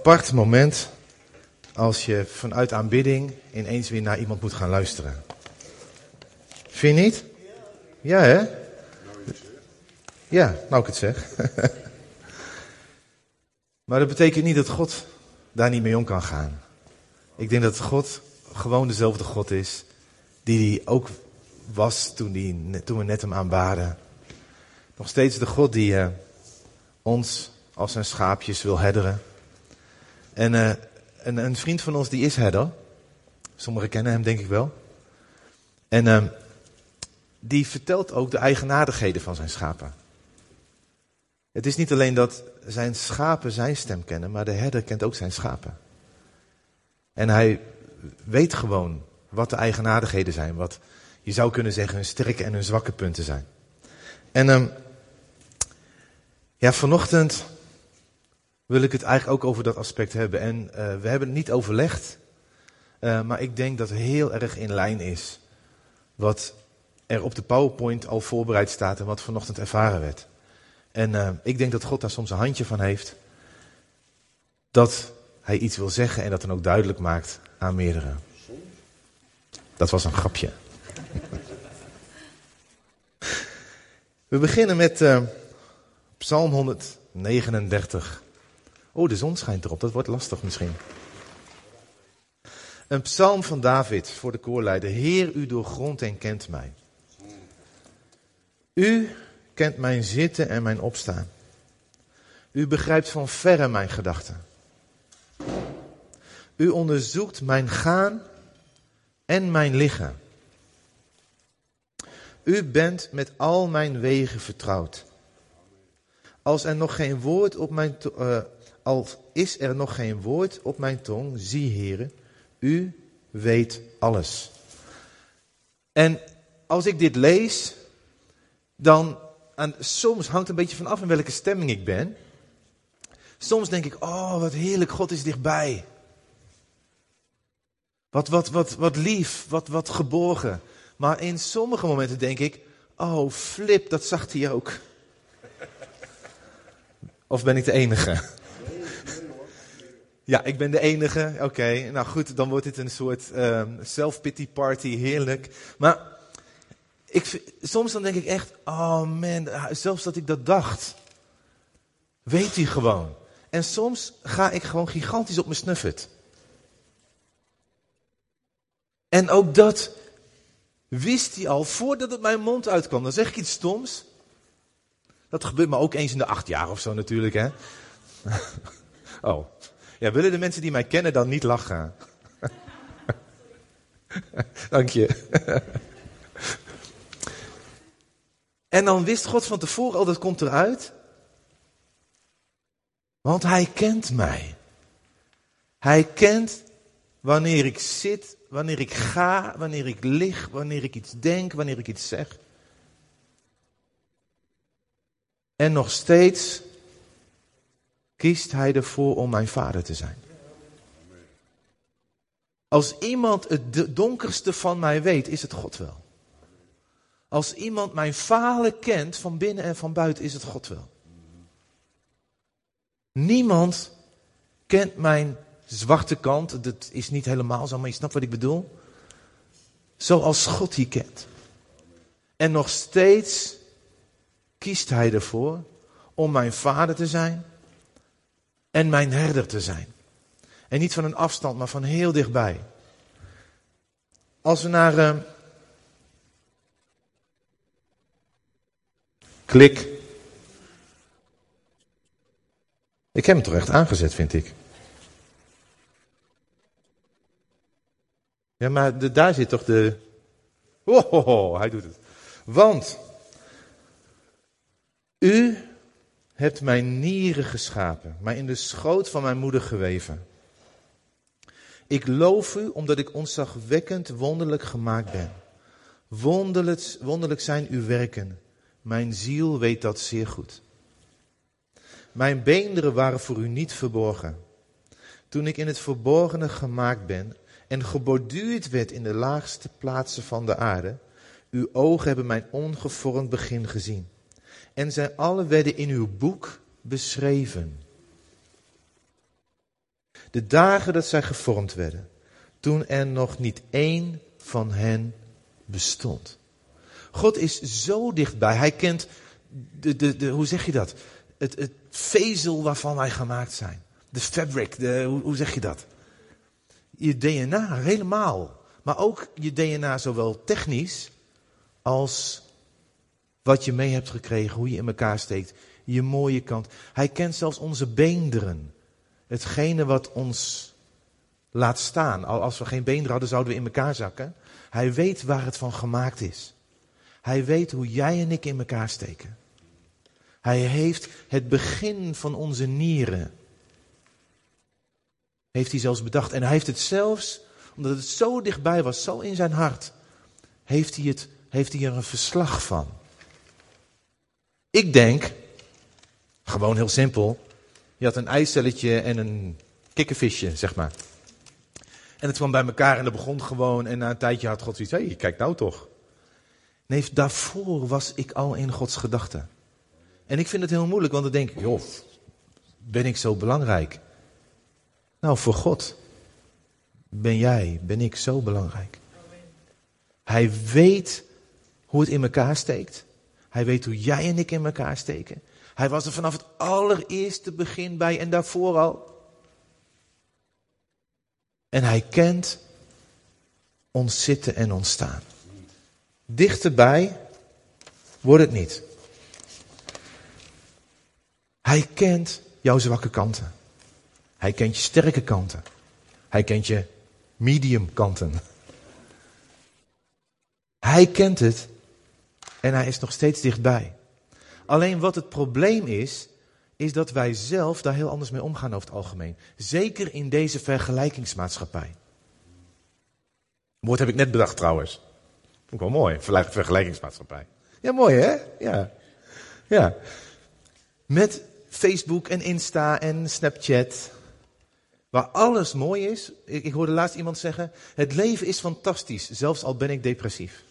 apart moment als je vanuit aanbidding ineens weer naar iemand moet gaan luisteren. Vind je niet? Ja, hè? Ja, nou ik het zeg. maar dat betekent niet dat God daar niet mee om kan gaan. Ik denk dat God gewoon dezelfde God is die hij ook was toen, die, toen we net hem aanbaden. Nog steeds de God die uh, ons als zijn schaapjes wil herderen. En uh, een, een, vriend van ons die is herder. Sommigen kennen hem denk ik wel. En uh, die vertelt ook de eigenaardigheden van zijn schapen. Het is niet alleen dat zijn schapen zijn stem kennen, maar de herder kent ook zijn schapen. En hij weet gewoon wat de eigenaardigheden zijn, wat je zou kunnen zeggen hun sterke en hun zwakke punten zijn. En um, ja, vanochtend wil ik het eigenlijk ook over dat aspect hebben. En uh, we hebben het niet overlegd, uh, maar ik denk dat heel erg in lijn is wat er op de PowerPoint al voorbereid staat en wat vanochtend ervaren werd. En uh, ik denk dat God daar soms een handje van heeft. Dat hij iets wil zeggen en dat dan ook duidelijk maakt aan meerdere. Dat was een grapje. We beginnen met Psalm 139. Oh, de zon schijnt erop, dat wordt lastig misschien. Een psalm van David voor de koorleider. Heer, u doorgrondt en kent mij. U kent mijn zitten en mijn opstaan. U begrijpt van verre mijn gedachten. U onderzoekt mijn gaan en mijn liggen. U bent met al mijn wegen vertrouwd. Als er nog geen woord op mijn uh, als is er nog geen woord op mijn tong, zie heren, u weet alles. En als ik dit lees, dan en soms hangt het een beetje vanaf in welke stemming ik ben. Soms denk ik, oh wat heerlijk, God is dichtbij. Wat, wat, wat, wat lief, wat, wat geborgen. Maar in sommige momenten denk ik, oh flip, dat zag hij ook. Of ben ik de enige? Ja, ik ben de enige. Oké, nou goed, dan wordt dit een soort um, self-pity party, heerlijk. Maar ik, soms dan denk ik echt, oh man, zelfs dat ik dat dacht. Weet hij gewoon. En soms ga ik gewoon gigantisch op mijn snuffet. En ook dat wist hij al voordat het mijn mond uitkwam. Dan zeg ik iets stoms. Dat gebeurt me ook eens in de acht jaar of zo natuurlijk, hè. Oh. Ja, willen de mensen die mij kennen dan niet lachen? Dank je. En dan wist God van tevoren al, dat komt eruit. Want hij kent mij. Hij kent wanneer ik zit, wanneer ik ga, wanneer ik lig, wanneer ik iets denk, wanneer ik iets zeg. En nog steeds kiest hij ervoor om mijn vader te zijn. Als iemand het donkerste van mij weet, is het God wel. Als iemand mijn falen kent, van binnen en van buiten, is het God wel. Niemand kent mijn zwarte kant. Dat is niet helemaal zo, maar je snapt wat ik bedoel. Zoals God die kent. En nog steeds kiest hij ervoor om mijn vader te zijn en mijn herder te zijn. En niet van een afstand, maar van heel dichtbij. Als we naar uh, Klik. Ik heb hem toch echt aangezet, vind ik. Ja, maar daar zit toch de. Oh, hij doet het. Want u hebt mijn nieren geschapen, mij in de schoot van mijn moeder geweven. Ik loof u omdat ik onzagwekkend wonderlijk gemaakt ben. Wonderlijk, wonderlijk zijn uw werken. Mijn ziel weet dat zeer goed. Mijn beenderen waren voor u niet verborgen. Toen ik in het verborgene gemaakt ben en geborduurd werd in de laagste plaatsen van de aarde, uw ogen hebben mijn ongevormd begin gezien. En zij alle werden in uw boek beschreven. De dagen dat zij gevormd werden. Toen er nog niet één van hen bestond. God is zo dichtbij. Hij kent de, de, de, hoe zeg je dat? Het, het vezel waarvan wij gemaakt zijn. De fabric, de, hoe, hoe zeg je dat? Je DNA, helemaal. Maar ook je DNA zowel technisch als wat je mee hebt gekregen, hoe je in elkaar steekt, je mooie kant. Hij kent zelfs onze beenderen. Hetgene wat ons laat staan. Al als we geen beenderen hadden, zouden we in elkaar zakken. Hij weet waar het van gemaakt is. Hij weet hoe jij en ik in elkaar steken. Hij heeft het begin van onze nieren. Heeft hij zelfs bedacht. En hij heeft het zelfs, omdat het zo dichtbij was, zo in zijn hart, heeft hij, het, heeft hij er een verslag van. Ik denk, gewoon heel simpel, je had een eicelletje en een kikkervisje, zeg maar. En het kwam bij elkaar en dat begon gewoon. En na een tijdje had God zoiets, hé, hey, kijk nou toch. Nee, daarvoor was ik al in Gods gedachten. En ik vind het heel moeilijk, want dan denk ik, joh, ben ik zo belangrijk? Nou, voor God ben jij, ben ik zo belangrijk. Hij weet hoe het in elkaar steekt. Hij weet hoe jij en ik in elkaar steken. Hij was er vanaf het allereerste begin bij en daarvoor al. En hij kent ons zitten en ons staan. Dichterbij wordt het niet. Hij kent jouw zwakke kanten. Hij kent je sterke kanten. Hij kent je medium kanten. Hij kent het en hij is nog steeds dichtbij. Alleen wat het probleem is, is dat wij zelf daar heel anders mee omgaan over het algemeen. Zeker in deze vergelijkingsmaatschappij. Woord heb ik net bedacht trouwens. Ook wel mooi, vergelijkingsmaatschappij. Ja, mooi hè? Ja. ja. Met Facebook en Insta en Snapchat. Waar alles mooi is. Ik, ik hoorde laatst iemand zeggen: Het leven is fantastisch, zelfs al ben ik depressief.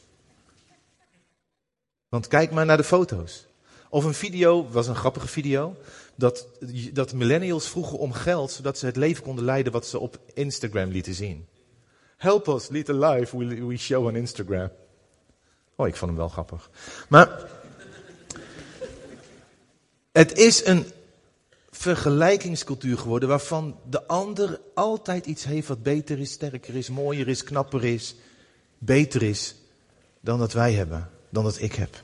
Want kijk maar naar de foto's. Of een video, was een grappige video, dat, dat millennials vroegen om geld zodat ze het leven konden leiden wat ze op Instagram lieten zien. Help us lead the life we, we show on Instagram. Oh, ik vond hem wel grappig. Maar het is een vergelijkingscultuur geworden waarvan de ander altijd iets heeft wat beter is, sterker is, mooier is, knapper is, beter is dan dat wij hebben, dan dat ik heb.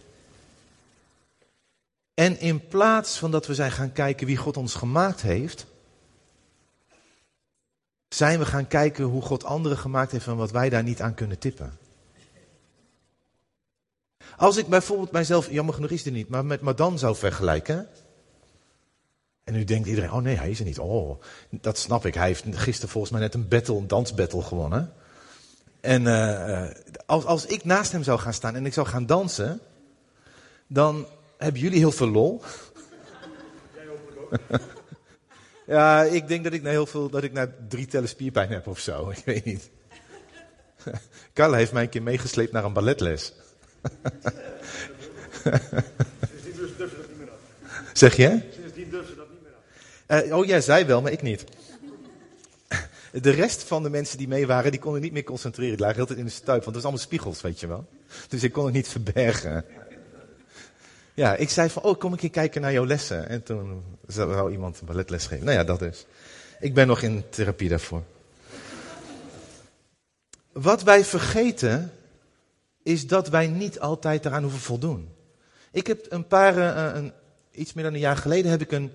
En in plaats van dat we zijn gaan kijken wie God ons gemaakt heeft, zijn we gaan kijken hoe God anderen gemaakt heeft en wat wij daar niet aan kunnen tippen. Als ik bijvoorbeeld mijzelf, jammer genoeg is het niet, maar met Madan zou vergelijken. En nu denkt iedereen, oh nee, hij is er niet. Oh, dat snap ik. Hij heeft gisteren volgens mij net een battle, een dansbattle gewonnen. En uh, als, als ik naast hem zou gaan staan en ik zou gaan dansen, dan hebben jullie heel veel lol. Jij hopelijk ook. ja, ik denk dat ik na heel veel, dat ik na drie tellen spierpijn heb of zo. Ik weet niet. Carla heeft mij een keer meegesleept naar een balletles. Sindsdien durf ze dat niet meer af. Zeg je? Sindsdien durf ze dat niet meer af. Uh, oh, jij zei wel, maar ik niet. De rest van de mensen die mee waren, die konden niet meer concentreren. Die lagen altijd in de stuip, want het was allemaal spiegels, weet je wel. Dus ik kon het niet verbergen. Ja, ik zei van, oh, kom ik hier kijken naar jouw lessen. En toen zou iemand een balletles geven. Nou ja, dat is. Ik ben nog in therapie daarvoor. Wat wij vergeten, is dat wij niet altijd eraan hoeven voldoen. Ik heb een paar, uh, een, iets meer dan een jaar geleden, heb ik een,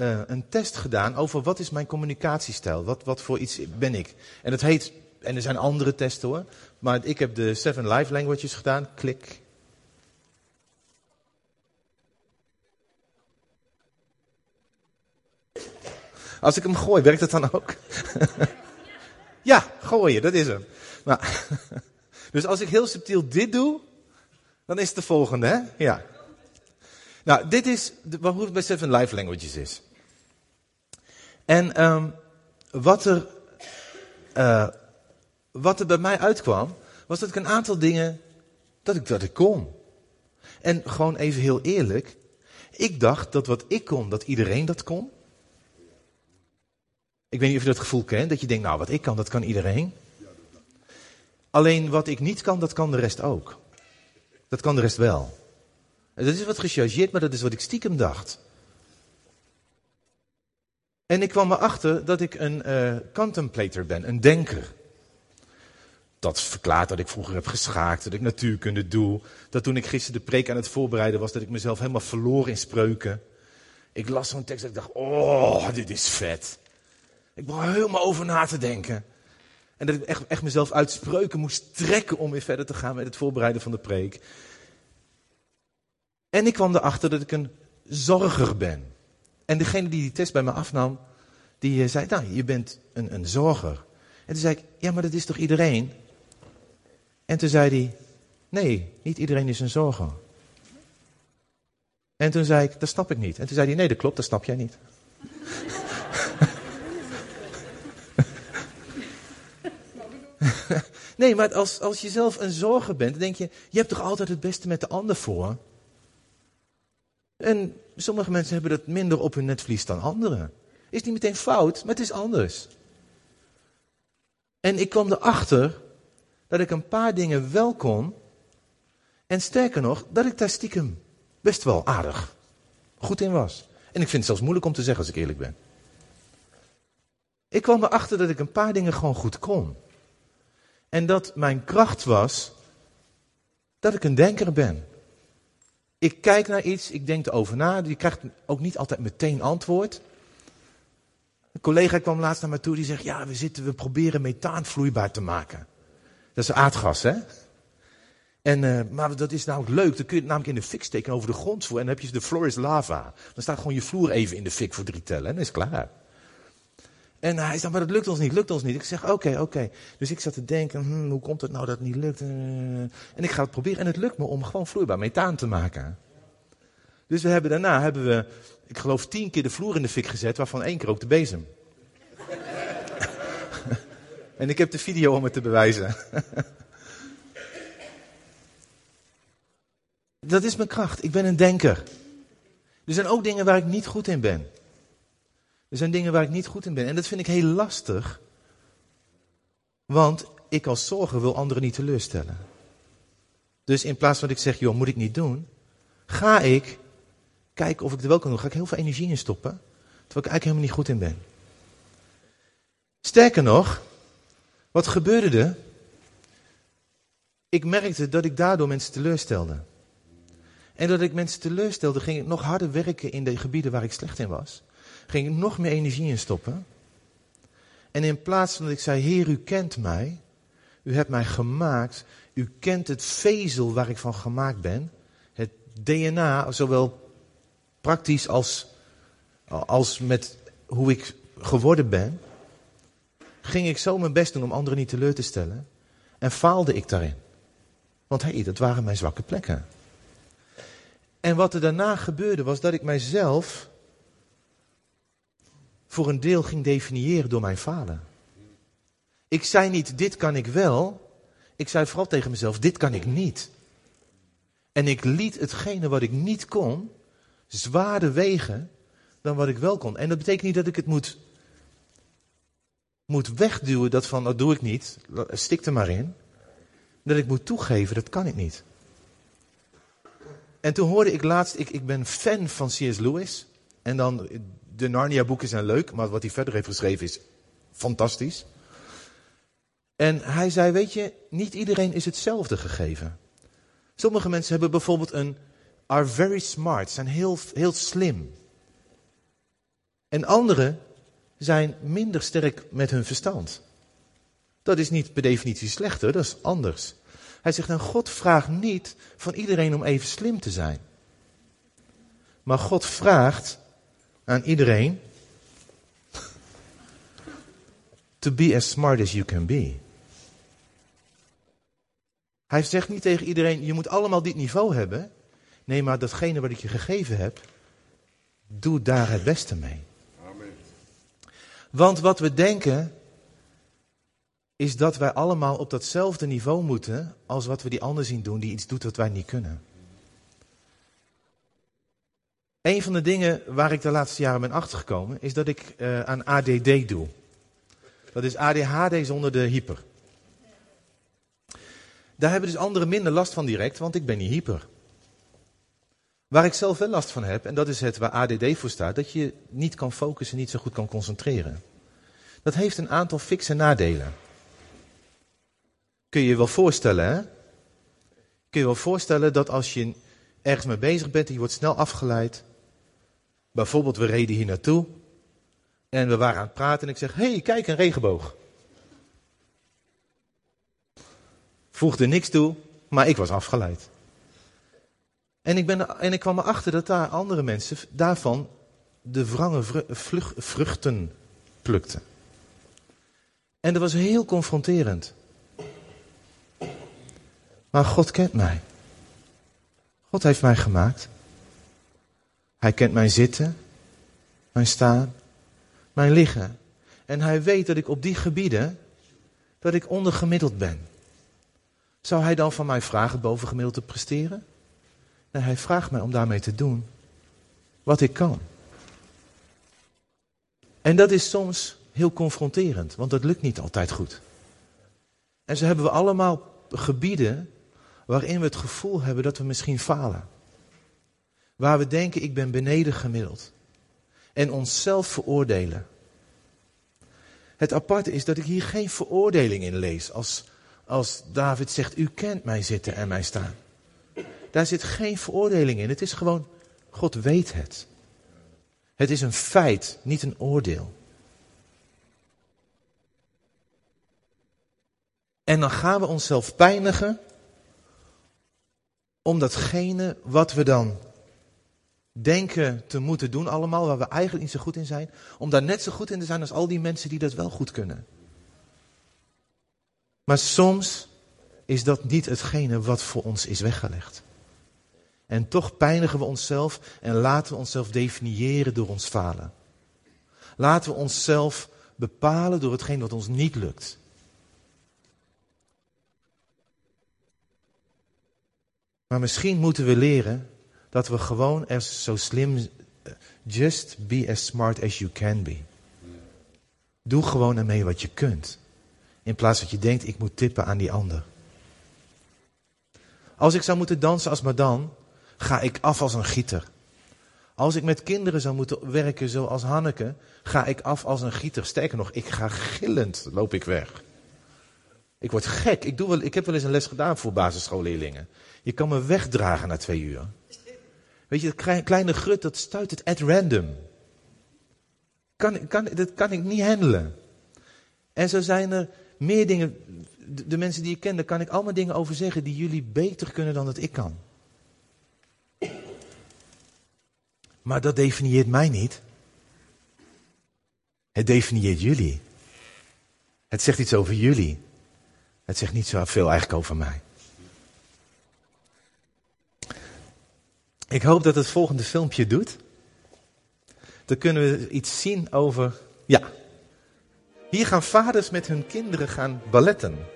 uh, een test gedaan over wat is mijn communicatiestijl. Wat, wat voor iets ben ik. En het heet, en er zijn andere testen hoor. Maar ik heb de Seven Life Languages gedaan. Klik, Als ik hem gooi, werkt het dan ook? ja, gooien, dat is hem. Dus als ik heel subtiel dit doe, dan is het de volgende, hè? Ja. Nou, dit is hoe het bij Seven Life Languages is. En um, wat, er, uh, wat er bij mij uitkwam, was dat ik een aantal dingen, dat ik, dat ik kon. En gewoon even heel eerlijk, ik dacht dat wat ik kon, dat iedereen dat kon. Ik weet niet of je dat gevoel kent, dat je denkt, nou wat ik kan, dat kan iedereen. Alleen wat ik niet kan, dat kan de rest ook. Dat kan de rest wel. En dat is wat gechargeerd, maar dat is wat ik stiekem dacht. En ik kwam erachter dat ik een uh, contemplator ben, een denker. Dat verklaart dat ik vroeger heb geschaakt, dat ik natuurkunde doe. Dat toen ik gisteren de preek aan het voorbereiden was, dat ik mezelf helemaal verloor in spreuken. Ik las zo'n tekst en ik dacht, oh, dit is vet. Ik begon helemaal over na te denken. En dat ik echt, echt mezelf uit spreuken moest trekken om weer verder te gaan met het voorbereiden van de preek. En ik kwam erachter dat ik een zorger ben. En degene die die test bij me afnam, die eh, zei, nou, je bent een, een zorger. En toen zei ik, ja, maar dat is toch iedereen? En toen zei hij, nee, niet iedereen is een zorger. En toen zei ik, dat snap ik niet. En toen zei hij, nee, dat klopt, dat snap jij niet. nee, maar als, als je zelf een zorger bent, dan denk je, je hebt toch altijd het beste met de ander voor? En sommige mensen hebben dat minder op hun netvlies dan anderen. Is niet meteen fout, maar het is anders. En ik kwam erachter dat ik een paar dingen wel kon. En sterker nog, dat ik daar stiekem best wel aardig goed in was. En ik vind het zelfs moeilijk om te zeggen als ik eerlijk ben. Ik kwam erachter dat ik een paar dingen gewoon goed kon. En dat mijn kracht was dat ik een denker ben. Ik kijk naar iets, ik denk erover na. Je krijgt ook niet altijd meteen antwoord. Een collega kwam laatst naar me toe die zegt: Ja, we, zitten, we proberen methaan vloeibaar te maken. Dat is aardgas, hè? En, uh, maar dat is nou leuk. Dan kun je het namelijk in de fik steken over de grondvloer. En dan heb je de floor is lava. Dan staat gewoon je vloer even in de fik voor drie tellen. En dan is het klaar. En hij zei, maar dat lukt ons niet, lukt ons niet. Ik zeg, oké, oké. Dus ik zat te denken, hm, hoe komt het nou dat het niet lukt? En ik ga het proberen. En het lukt me om gewoon vloeibaar methaan te maken. Dus we hebben daarna, hebben we, ik geloof, tien keer de vloer in de fik gezet, waarvan één keer ook de bezem. en ik heb de video om het te bewijzen. Dat is mijn kracht. Ik ben een denker. Er zijn ook dingen waar ik niet goed in ben. Er zijn dingen waar ik niet goed in ben. En dat vind ik heel lastig. Want ik als zorger wil anderen niet teleurstellen. Dus in plaats van dat ik zeg, joh, moet ik niet doen. Ga ik kijken of ik er wel kan doen. Ga ik heel veel energie in stoppen. Terwijl ik eigenlijk helemaal niet goed in ben. Sterker nog, wat gebeurde er? Ik merkte dat ik daardoor mensen teleurstelde. En dat ik mensen teleurstelde, ging ik nog harder werken in de gebieden waar ik slecht in was. Ging ik nog meer energie in stoppen. En in plaats van dat ik zei, Heer, u kent mij. U hebt mij gemaakt. U kent het vezel waar ik van gemaakt ben. Het DNA, zowel praktisch als, als met hoe ik geworden ben. Ging ik zo mijn best doen om anderen niet teleur te stellen. En faalde ik daarin. Want hé, hey, dat waren mijn zwakke plekken. En wat er daarna gebeurde was dat ik mijzelf voor een deel ging definiëren door mijn vader. Ik zei niet, dit kan ik wel. Ik zei vooral tegen mezelf, dit kan ik niet. En ik liet hetgene wat ik niet kon, zwaarder wegen dan wat ik wel kon. En dat betekent niet dat ik het moet, moet wegduwen, dat van, dat doe ik niet, stik er maar in. Dat ik moet toegeven, dat kan ik niet. En toen hoorde ik laatst, ik, ik ben fan van C.S. Lewis. En dan, de Narnia-boeken zijn leuk, maar wat hij verder heeft geschreven is fantastisch. En hij zei, weet je, niet iedereen is hetzelfde gegeven. Sommige mensen hebben bijvoorbeeld een, are very smart, zijn heel, heel slim. En anderen zijn minder sterk met hun verstand. Dat is niet per definitie slechter, dat is anders. Hij zegt, nou God vraagt niet van iedereen om even slim te zijn. Maar God vraagt aan iedereen to be as smart as you can be. Hij zegt niet tegen iedereen, je moet allemaal dit niveau hebben. Nee, maar datgene wat ik je gegeven heb, doe daar het beste mee. Amen. Want wat we denken, is dat wij allemaal op datzelfde niveau moeten als wat we die ander zien doen die iets doet wat wij niet kunnen. Een van de dingen waar ik de laatste jaren ben achtergekomen is dat ik uh, aan ADD doe. Dat is ADHD zonder de hyper. Daar hebben dus anderen minder last van direct, want ik ben niet hyper. Waar ik zelf wel last van heb, en dat is het waar ADD voor staat, dat je niet kan focussen, niet zo goed kan concentreren. Dat heeft een aantal fikse nadelen. Kun je je wel voorstellen, hè? Kun je wel voorstellen dat als je ergens mee bezig bent en je wordt snel afgeleid. Bijvoorbeeld, we reden hier naartoe en we waren aan het praten en ik zeg, hé, hey, kijk, een regenboog. Voegde niks toe, maar ik was afgeleid. En ik, ben, en ik kwam erachter dat daar andere mensen daarvan de wrange vruchten plukten. En dat was heel confronterend. Maar God kent mij. God heeft mij gemaakt. Hij kent mijn zitten, mijn staan, mijn liggen. En hij weet dat ik op die gebieden, dat ik ondergemiddeld ben. Zou hij dan van mij vragen bovengemiddeld te presteren? Nee, hij vraagt mij om daarmee te doen wat ik kan. En dat is soms heel confronterend, want dat lukt niet altijd goed. En zo hebben we allemaal gebieden waarin we het gevoel hebben dat we misschien falen. Waar we denken, ik ben beneden gemiddeld. En onszelf veroordelen. Het aparte is dat ik hier geen veroordeling in lees. Als, als David zegt, u kent mij zitten en mij staan. Daar zit geen veroordeling in. Het is gewoon, God weet het. Het is een feit, niet een oordeel. En dan gaan we onszelf pijnigen om datgene wat we dan denken te moeten doen allemaal, waar we eigenlijk niet zo goed in zijn, om daar net zo goed in te zijn als al die mensen die dat wel goed kunnen. Maar soms is dat niet hetgene wat voor ons is weggelegd. En toch pijnigen we onszelf en laten we onszelf definiëren door ons falen. Laten we onszelf bepalen door hetgeen wat ons niet lukt. Maar misschien moeten we leren dat we gewoon er zo slim, just be as smart as you can be. Doe gewoon ermee wat je kunt. In plaats dat je denkt, ik moet tippen aan die ander. Als ik zou moeten dansen als madame, ga ik af als een gieter. Als ik met kinderen zou moeten werken zoals Hanneke, ga ik af als een gieter. Sterker nog, ik ga gillend, loop ik weg. Ik word gek. Ik, doe wel, ik heb wel eens een les gedaan voor basisschoolleerlingen. Je kan me wegdragen na twee uur. Weet je, dat kleine grut, dat stuit het at random. Kan, kan, dat kan ik niet handelen. En zo zijn er meer dingen. De, de mensen die ik ken, daar kan ik allemaal dingen over zeggen die jullie beter kunnen dan dat ik kan. Maar dat definieert mij niet. Het definieert jullie. Het zegt iets over jullie. Het zegt niet zo veel eigenlijk over mij. Ik hoop dat het volgende filmpje doet. Dan kunnen we iets zien over. Ja. Hier gaan vaders met hun kinderen gaan balletten.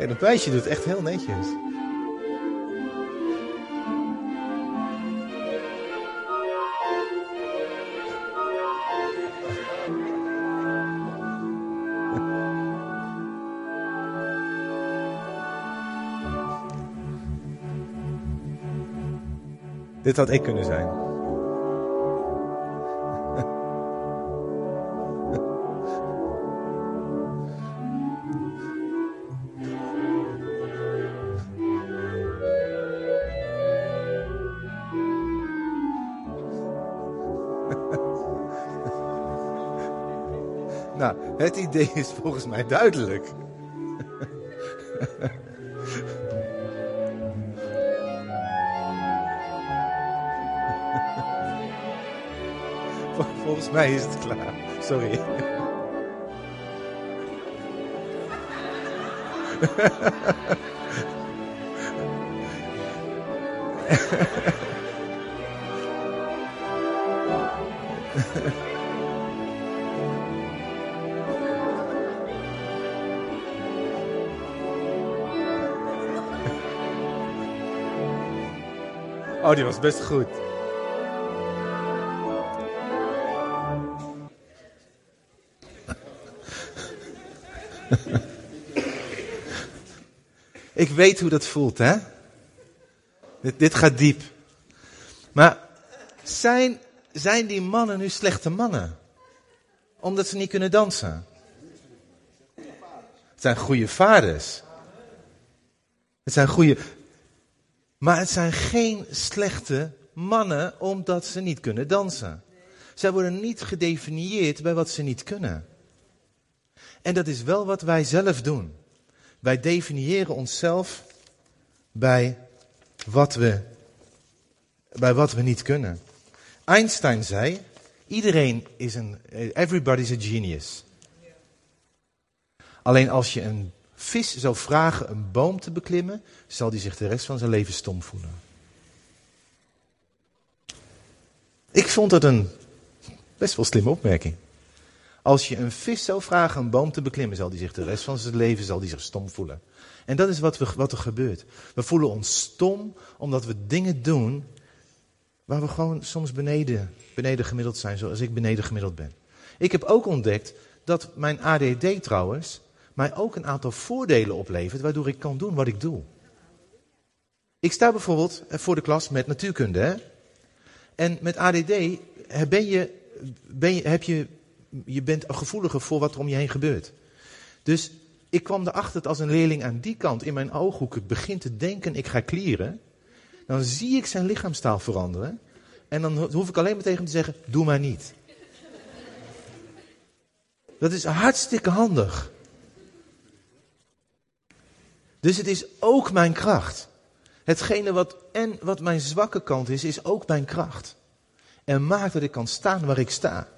En dat meisje doet echt heel netjes. Dit had ik kunnen zijn. Nou, het idee is volgens mij duidelijk. Volgens mij is het klaar. Sorry. Oh, die was best goed. Ik weet hoe dat voelt, hè? Dit, dit gaat diep. Maar zijn, zijn die mannen nu slechte mannen? Omdat ze niet kunnen dansen? Het zijn goede vaders. Het zijn goede. Maar het zijn geen slechte mannen omdat ze niet kunnen dansen. Zij worden niet gedefinieerd bij wat ze niet kunnen. En dat is wel wat wij zelf doen. Wij definiëren onszelf bij wat we, bij wat we niet kunnen. Einstein zei, iedereen is een, everybody's a genius. Alleen als je een vis zou vragen een boom te beklimmen, zal die zich de rest van zijn leven stom voelen. Ik vond dat een best wel slimme opmerking. Als je een vis zou vragen een boom te beklimmen, zal die zich de rest van zijn leven zal die zich stom voelen. En dat is wat, we, wat er gebeurt. We voelen ons stom omdat we dingen doen waar we gewoon soms beneden, beneden gemiddeld zijn, zoals ik beneden gemiddeld ben. Ik heb ook ontdekt dat mijn ADD trouwens mij ook een aantal voordelen oplevert, waardoor ik kan doen wat ik doe. Ik sta bijvoorbeeld voor de klas met natuurkunde. Hè? En met ADD ben je, ben je, heb je je bent gevoeliger voor wat er om je heen gebeurt. Dus ik kwam erachter dat als een leerling aan die kant in mijn ooghoeken begint te denken, ik ga klieren, dan zie ik zijn lichaamstaal veranderen. En dan hoef ik alleen maar tegen hem te zeggen, doe maar niet. Dat is hartstikke handig. Dus het is ook mijn kracht. Hetgene wat, en wat mijn zwakke kant is, is ook mijn kracht. En maakt dat ik kan staan waar ik sta.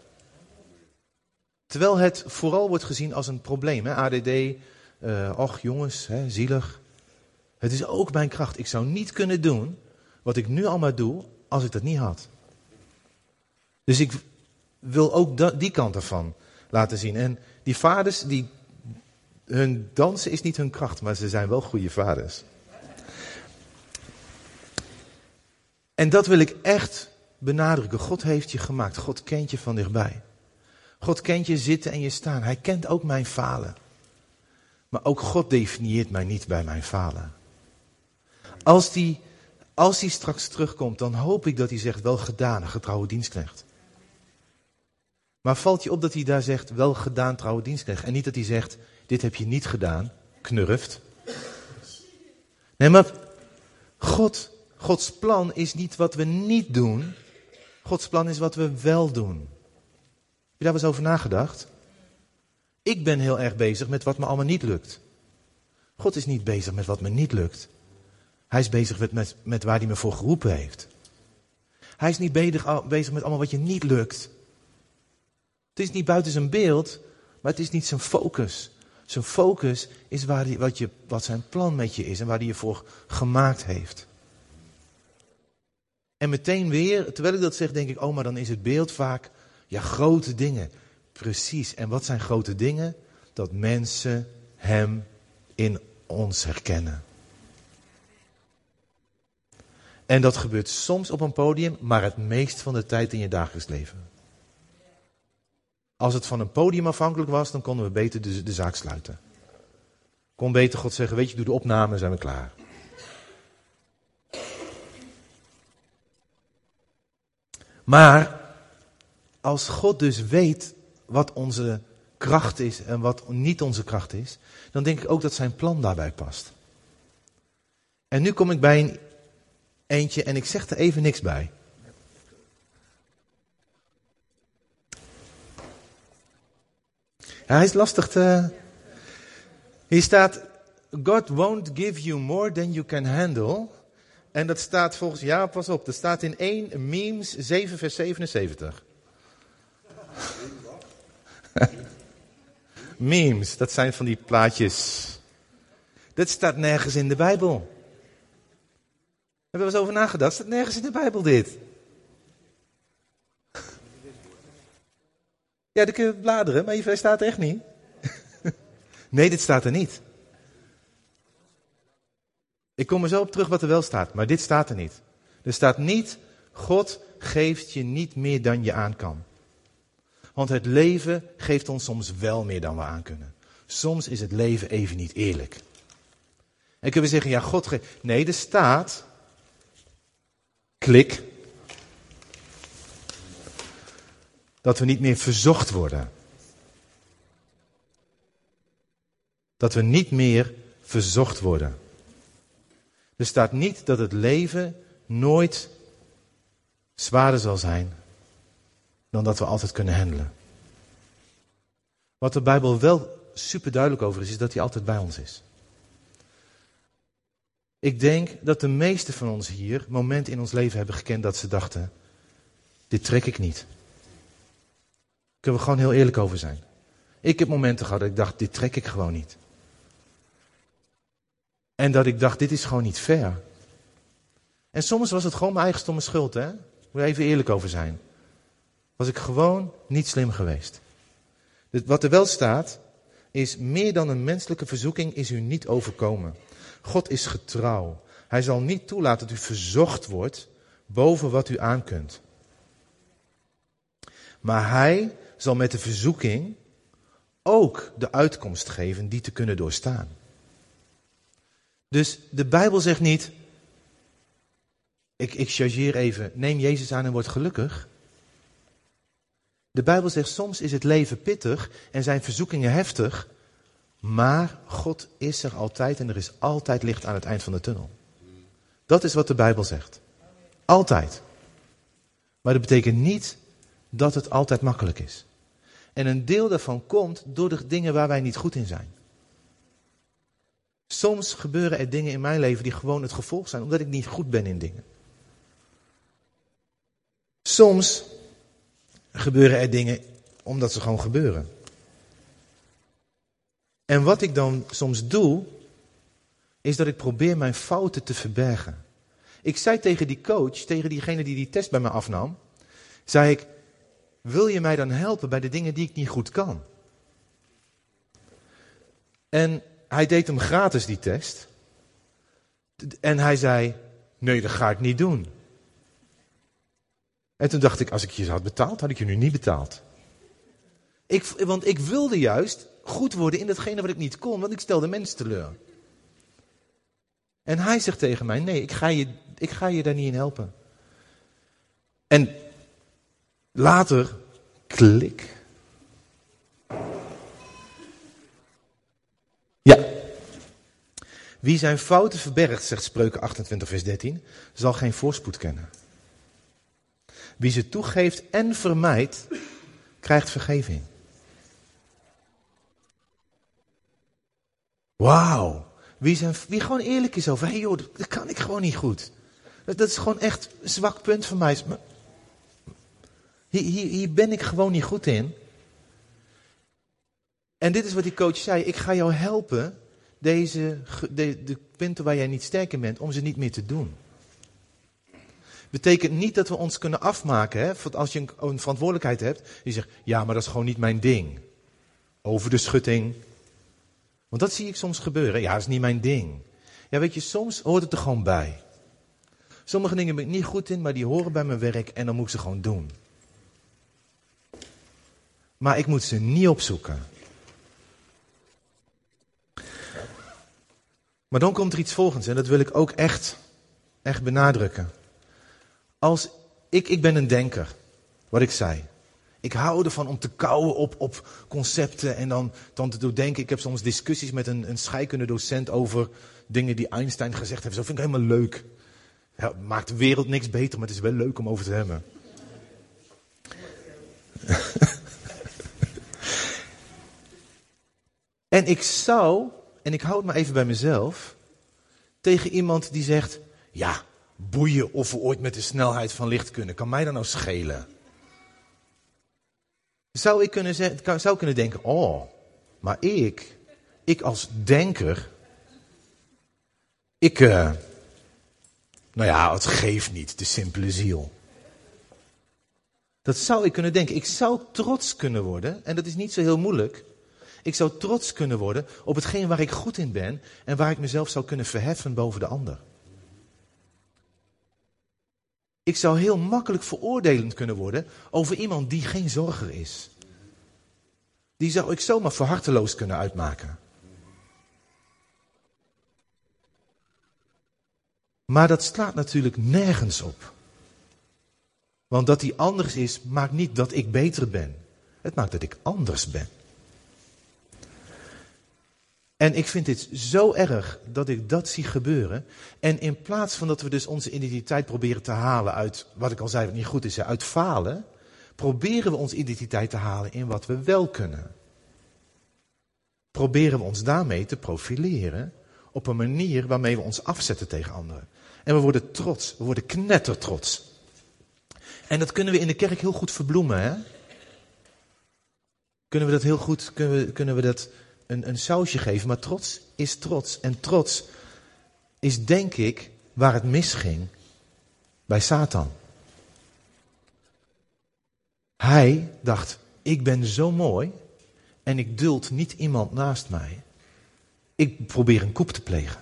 Terwijl het vooral wordt gezien als een probleem. Hè? ADD, uh, och jongens, hè, zielig. Het is ook mijn kracht. Ik zou niet kunnen doen wat ik nu allemaal doe als ik dat niet had. Dus ik wil ook die kant ervan laten zien. En die vaders, die, hun dansen is niet hun kracht, maar ze zijn wel goede vaders. En dat wil ik echt benadrukken. God heeft je gemaakt. God kent je van dichtbij. God kent je zitten en je staan. Hij kent ook mijn falen. Maar ook God definieert mij niet bij mijn falen. Als die, als die straks terugkomt, dan hoop ik dat hij zegt, wel gedaan, getrouwe dienstknecht. Maar valt je op dat hij daar zegt, wel gedaan, trouwe dienstknecht. En niet dat hij zegt, dit heb je niet gedaan, knurft. Nee, maar God, Gods plan is niet wat we niet doen. Gods plan is wat we wel doen je daar eens over nagedacht? Ik ben heel erg bezig met wat me allemaal niet lukt. God is niet bezig met wat me niet lukt. Hij is bezig met, met, met waar hij me voor geroepen heeft. Hij is niet bezig, bezig met allemaal wat je niet lukt. Het is niet buiten zijn beeld, maar het is niet zijn focus. Zijn focus is waar die, wat, je, wat zijn plan met je is en waar hij je voor gemaakt heeft. En meteen weer, terwijl ik dat zeg, denk ik, oh, maar dan is het beeld vaak ja, grote dingen. Precies. En wat zijn grote dingen? Dat mensen Hem in ons herkennen. En dat gebeurt soms op een podium, maar het meest van de tijd in je dagelijks leven. Als het van een podium afhankelijk was, dan konden we beter de, zaak sluiten. Kon beter God zeggen, weet je, doe de opname, zijn we klaar. Maar als God dus weet wat onze kracht is en wat niet onze kracht is, dan denk ik ook dat zijn plan daarbij past. En nu kom ik bij een eentje en ik zeg er even niks bij. Hij is lastig te. Hier staat: God won't give you more than you can handle. En dat staat volgens, ja, pas op, dat staat in 1 Memes 7, vers 77. Memes, dat zijn van die plaatjes. Dat staat nergens in de Bijbel. Hebben we eens over nagedacht? Staat nergens in de Bijbel dit? Ja, dan kun je bladeren, maar je staat er echt niet. nee, dit staat er niet. Ik kom er zo op terug wat er wel staat, maar dit staat er niet. Er staat niet, God geeft je niet meer dan je aan kan. Want het leven geeft ons soms wel meer dan we aan kunnen. Soms is het leven even niet eerlijk. En kunnen we zeggen, ja, God geeft. Nee, er staat. Klik. Dat we niet meer verzocht worden. Dat we niet meer verzocht worden. Er staat niet dat het leven nooit zwaarder zal zijn dan dat we altijd kunnen handelen. Wat de Bijbel wel super duidelijk over is, is dat hij altijd bij ons is. Ik denk dat de meesten van ons hier momenten in ons leven hebben gekend dat ze dachten, dit trek ik niet. Kunnen we gewoon heel eerlijk over zijn. Ik heb momenten gehad dat ik dacht, dit trek ik gewoon niet. En dat ik dacht, dit is gewoon niet fair. En soms was het gewoon mijn eigen stomme schuld, hè? Moet even eerlijk over zijn. Was ik gewoon niet slim geweest. Dus wat er wel staat, is meer dan een menselijke verzoeking is u niet overkomen. God is getrouw. Hij zal niet toelaten dat u verzocht wordt boven wat u aan kunt. Maar hij zal met de verzoeking ook de uitkomst geven die te kunnen doorstaan. Dus de Bijbel zegt niet, ik, ik chargeer even, neem Jezus aan en word gelukkig. De Bijbel zegt soms is het leven pittig en zijn verzoekingen heftig, maar God is er altijd en er is altijd licht aan het eind van de tunnel. Dat is wat de Bijbel zegt. Altijd. Maar dat betekent niet dat het altijd makkelijk is. En een deel daarvan komt door de dingen waar wij niet goed in zijn. Soms gebeuren er dingen in mijn leven die gewoon het gevolg zijn omdat ik niet goed ben in dingen. Soms gebeuren er dingen omdat ze gewoon gebeuren. En wat ik dan soms doe, is dat ik probeer mijn fouten te verbergen. Ik zei tegen die coach, tegen diegene die die test bij me afnam, zei ik, wil je mij dan helpen bij de dingen die ik niet goed kan? En hij deed hem gratis, die test. En hij zei, nee, dat ga ik niet doen. En toen dacht ik, als ik je had betaald, had ik je nu niet betaald. Ik, want ik wilde juist goed worden in datgene wat ik niet kon, want ik stelde mensen teleur. En hij zegt tegen mij, nee, ik ga je, ik ga je daar niet in helpen. En later, klik. Ja. Wie zijn fouten verbergt, zegt Spreuken 28, vers 13, zal geen voorspoed kennen. Wie ze toegeeft en vermijdt, krijgt vergeving. Wauw. Wie, zijn, wie gewoon eerlijk is over, hé hey joh, dat kan ik gewoon niet goed. Dat, is gewoon echt een zwak punt van mij. Hier, ben ik gewoon niet goed in. En dit is wat die coach zei. Ik ga jou helpen deze, de, de punten waar jij niet sterk in bent, om ze niet meer te doen. Betekent niet dat we ons kunnen afmaken. Hè? Als je een, een verantwoordelijkheid hebt, die zegt, ja, maar dat is gewoon niet mijn ding. Over de schutting. Want dat zie ik soms gebeuren. Ja, dat is niet mijn ding. Ja, weet je, soms hoort het er gewoon bij. Sommige dingen ben ik niet goed in, maar die horen bij mijn werk en dan moet ik ze gewoon doen. Maar ik moet ze niet opzoeken. Maar dan komt er iets volgens en dat wil ik ook echt, echt benadrukken. Als ik, ik ben een denker, wat ik zei. Ik hou ervan om te kouwen op, op concepten en dan, dan te doen denken. Ik heb soms discussies met een, een scheikundedocent over dingen die Einstein gezegd heeft. Zo vind ik helemaal leuk. Ja, maakt de wereld niks beter, maar het is wel leuk om over te hebben. En ik zou, en ik hou het maar even bij mezelf, tegen iemand die zegt, ja, boeien of we ooit met de snelheid van licht kunnen. Kan mij dan nou schelen? Zou ik kunnen, zeggen, zou kunnen denken, oh, maar ik, ik als denker, ik, uh, nou ja, het geeft niet, de simpele ziel. Dat zou ik kunnen denken. Ik zou trots kunnen worden, en dat is niet zo heel moeilijk. Ik zou trots kunnen worden op hetgeen waar ik goed in ben en waar ik mezelf zou kunnen verheffen boven de ander. Ik zou heel makkelijk veroordelend kunnen worden over iemand die geen zorger is. Die zou ik zomaar verharteloos kunnen uitmaken. Maar dat slaat natuurlijk nergens op. Want dat hij anders is, maakt niet dat ik beter ben. Het maakt dat ik anders ben. En ik vind dit zo erg dat ik dat zie gebeuren. En in plaats van dat we dus onze identiteit proberen te halen uit, wat ik al zei, wat niet goed is, uit falen, proberen we onze identiteit te halen in wat we wel kunnen. Proberen we ons daarmee te profileren op een manier waarmee we ons afzetten tegen anderen. En we worden trots, we worden knettertrots. En dat kunnen we in de kerk heel goed verbloemen, hè? Kunnen we dat heel goed, kunnen we, kunnen we dat een, een sausje geven. Maar trots is trots. En trots is denk ik waar het misging bij Satan. Hij dacht, ik ben zo mooi en ik duld niet iemand naast mij. Ik probeer een koep te plegen.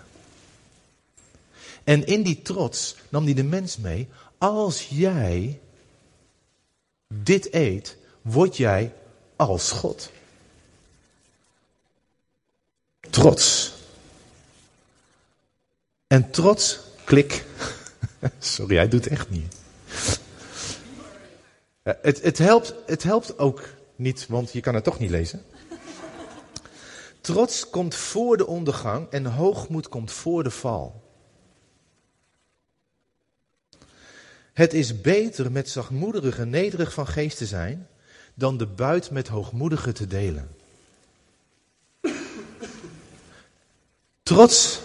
En in die trots nam hij de mens mee. Als jij dit eet, word jij als God. Trots. En trots, klik. Sorry, hij doet echt niet. Het, het, helpt, het helpt ook niet, want je kan het toch niet lezen. Trots komt voor de ondergang en hoogmoed komt voor de val. Het is beter met zachtmoedige nederig van geest te zijn, dan de buit met hoogmoedige te delen. Trots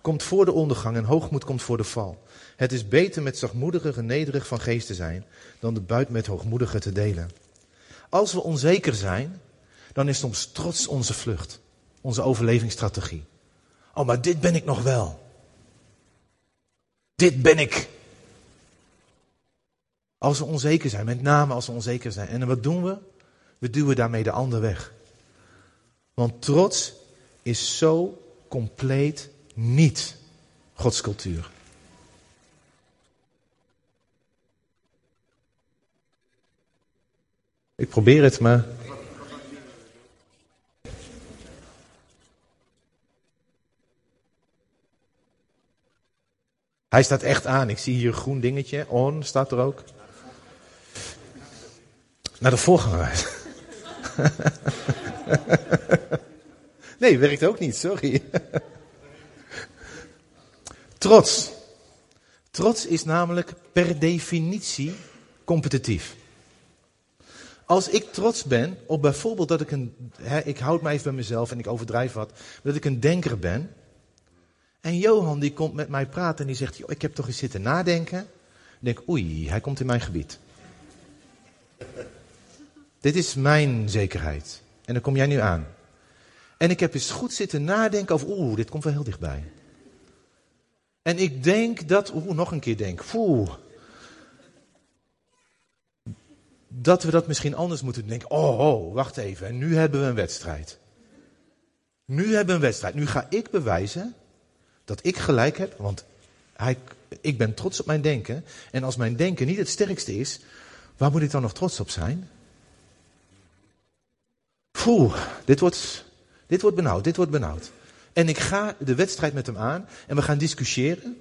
komt voor de ondergang en hoogmoed komt voor de val. Het is beter met zachtmoedige nederig van geest te zijn, dan de buit met hoogmoedige te delen. Als we onzeker zijn, dan is soms trots onze vlucht, onze overlevingsstrategie. Oh, maar dit ben ik nog wel. Dit ben ik. Als we onzeker zijn, met name als we onzeker zijn. En wat doen we? We duwen daarmee de ander weg. Want trots is zo compleet niet Gods cultuur. Ik probeer het, maar. Hij staat echt aan. Ik zie hier groen dingetje. On staat er ook. Naar de voorganger. nee, werkt ook niet, sorry. Trots. Trots is namelijk per definitie competitief. Als ik trots ben op bijvoorbeeld dat ik een, hè, ik houd mij even bij mezelf en ik overdrijf wat, dat ik een denker ben. En Johan die komt met mij praten en die zegt, ik heb toch eens zitten nadenken. Dan denk ik, oei, hij komt in mijn gebied. Dit is mijn zekerheid. En dan kom jij nu aan. En ik heb eens goed zitten nadenken over, oeh, dit komt wel heel dichtbij. En ik denk dat, oeh, nog een keer denk, oeh. Dat we dat misschien anders moeten denken. Oh, wacht even. En nu hebben we een wedstrijd. Nu hebben we een wedstrijd. Nu ga ik bewijzen dat ik gelijk heb, want hij, ik ben trots op mijn denken. En als mijn denken niet het sterkste is, waar moet ik dan nog trots op zijn? Poeh, dit wordt, dit wordt benauwd, dit wordt benauwd. En ik ga de wedstrijd met hem aan en we gaan discussiëren.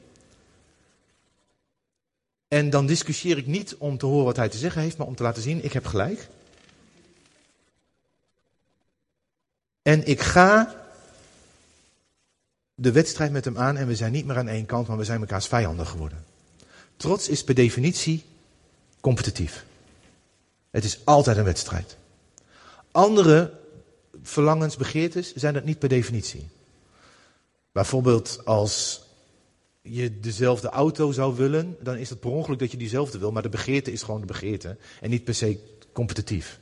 En dan discussieer ik niet om te horen wat hij te zeggen heeft, maar om te laten zien, ik heb gelijk. En ik ga de wedstrijd met hem aan en we zijn niet meer aan één kant, maar we zijn mekaars vijanden geworden. Trots is per definitie competitief. Het is altijd een wedstrijd. Andere verlangens, begeertes zijn dat niet per definitie. Bijvoorbeeld als je dezelfde auto zou willen, dan is het per ongeluk dat je diezelfde wil, maar de begeerte is gewoon de begeerte en niet per se competitief.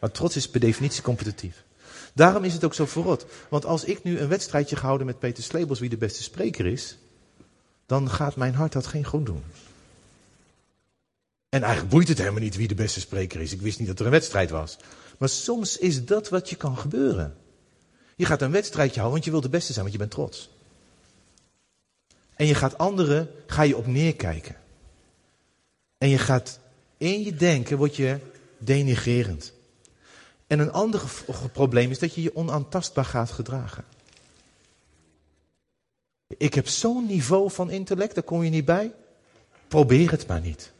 Maar trots is per definitie competitief. Daarom is het ook zo verrot. Want als ik nu een wedstrijdje gehouden met Peter Slebels wie de beste spreker is, dan gaat mijn hart dat geen goed doen. En eigenlijk boeit het helemaal niet wie de beste spreker is. Ik wist niet dat er een wedstrijd was. Maar soms is dat wat je kan gebeuren. Je gaat een wedstrijdje houden, want je wilt de beste zijn, want je bent trots. En je gaat anderen, ga je op neerkijken. En je gaat in je denken, word je denigerend. En een ander probleem is dat je je onaantastbaar gaat gedragen. Ik heb zo'n niveau van intellect, daar kom je niet bij. Probeer het maar niet.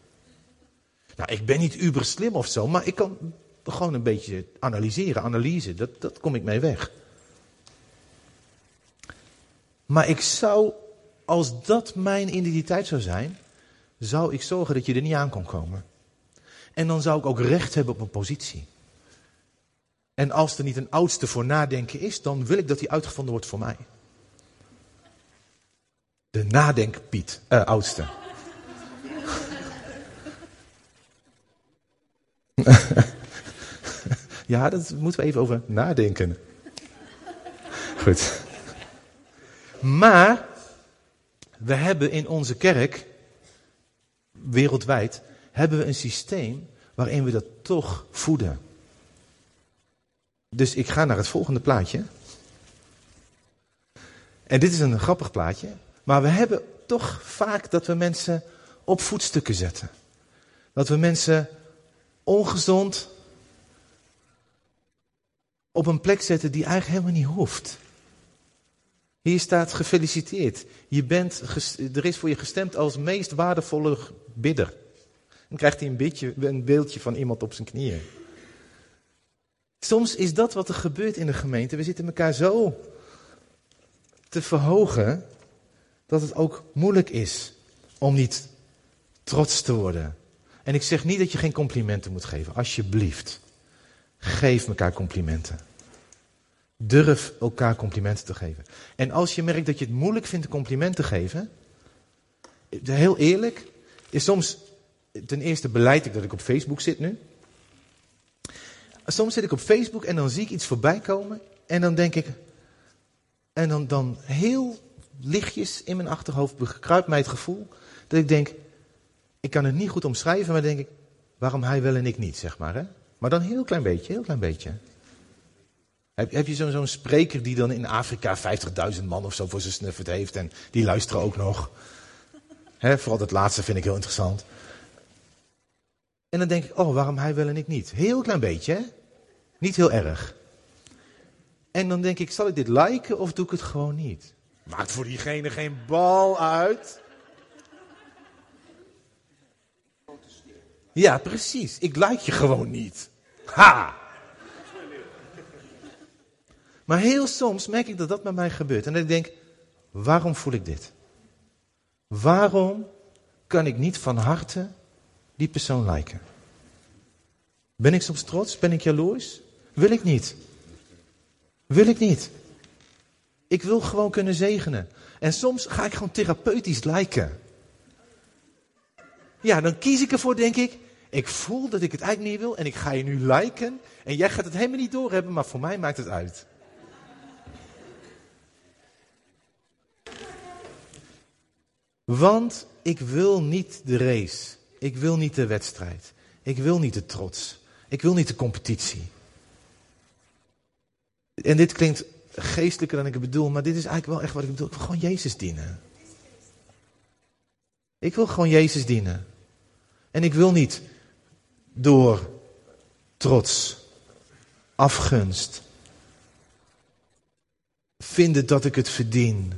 Nou, ik ben niet uber slim of zo, maar ik kan gewoon een beetje analyseren, analyse, dat, dat kom ik mee weg. Maar ik zou, als dat mijn identiteit zou zijn, zou ik zorgen dat je er niet aan kon komen. En dan zou ik ook recht hebben op een positie. En als er niet een oudste voor nadenken is, dan wil ik dat die uitgevonden wordt voor mij. De nadenkpiet, uh, oudste. ja, daar moeten we even over nadenken. Goed. Maar we hebben in onze kerk, wereldwijd, hebben we een systeem waarin we dat toch voeden. Dus ik ga naar het volgende plaatje. En dit is een grappig plaatje. Maar we hebben toch vaak dat we mensen op voetstukken zetten. Dat we mensen ongezond op een plek zetten die eigenlijk helemaal niet hoeft. Hier staat gefeliciteerd. Je bent, er is voor je gestemd als meest waardevolle bidder. Dan krijgt hij een, beetje, een beeldje van iemand op zijn knieën. Soms is dat wat er gebeurt in de gemeente. We zitten elkaar zo te verhogen dat het ook moeilijk is om niet trots te worden. En ik zeg niet dat je geen complimenten moet geven, alsjeblieft. Geef elkaar complimenten. Durf elkaar complimenten te geven. En als je merkt dat je het moeilijk vindt een compliment te geven, heel eerlijk, is soms ten eerste beleid ik dat ik op Facebook zit nu. Soms zit ik op Facebook en dan zie ik iets voorbij komen en dan denk ik, en dan, dan heel lichtjes in mijn achterhoofd bekruipt mij het gevoel dat ik denk, ik kan het niet goed omschrijven, maar denk ik, waarom hij wel en ik niet, zeg maar. Hè? Maar dan heel klein beetje, heel klein beetje. Heb, heb je zo'n spreker die dan in Afrika 50.000 man of zo voor zijn snuffert heeft en die luisteren ook nog. Vooral dat laatste vind ik heel interessant. En dan denk ik, oh, waarom hij wel en ik niet? Heel klein beetje, hè? Niet heel erg. En dan denk ik, zal ik dit liken of doe ik het gewoon niet? Maakt voor diegene geen bal uit. Ja, precies. Ik like je gewoon niet. Ha! Maar heel soms merk ik dat dat met mij gebeurt. En dat ik denk, waarom voel ik dit? Waarom kan ik niet van harte die persoon liken? Ben ik soms trots? Ben ik jaloers? Wil ik niet. Wil ik niet. Ik wil gewoon kunnen zegenen. En soms ga ik gewoon therapeutisch lijken. Ja, dan kies ik ervoor, denk ik. Ik voel dat ik het eigenlijk niet wil en ik ga je nu liken. En jij gaat het helemaal niet doorhebben, maar voor mij maakt het uit. Want ik wil niet de race. Ik wil niet de wedstrijd. Ik wil niet de trots. Ik wil niet de competitie. En dit klinkt geestelijker dan ik het bedoel, maar dit is eigenlijk wel echt wat ik bedoel. Ik wil gewoon Jezus dienen. Ik wil gewoon Jezus dienen. En ik wil niet door trots, afgunst, vinden dat ik het verdien.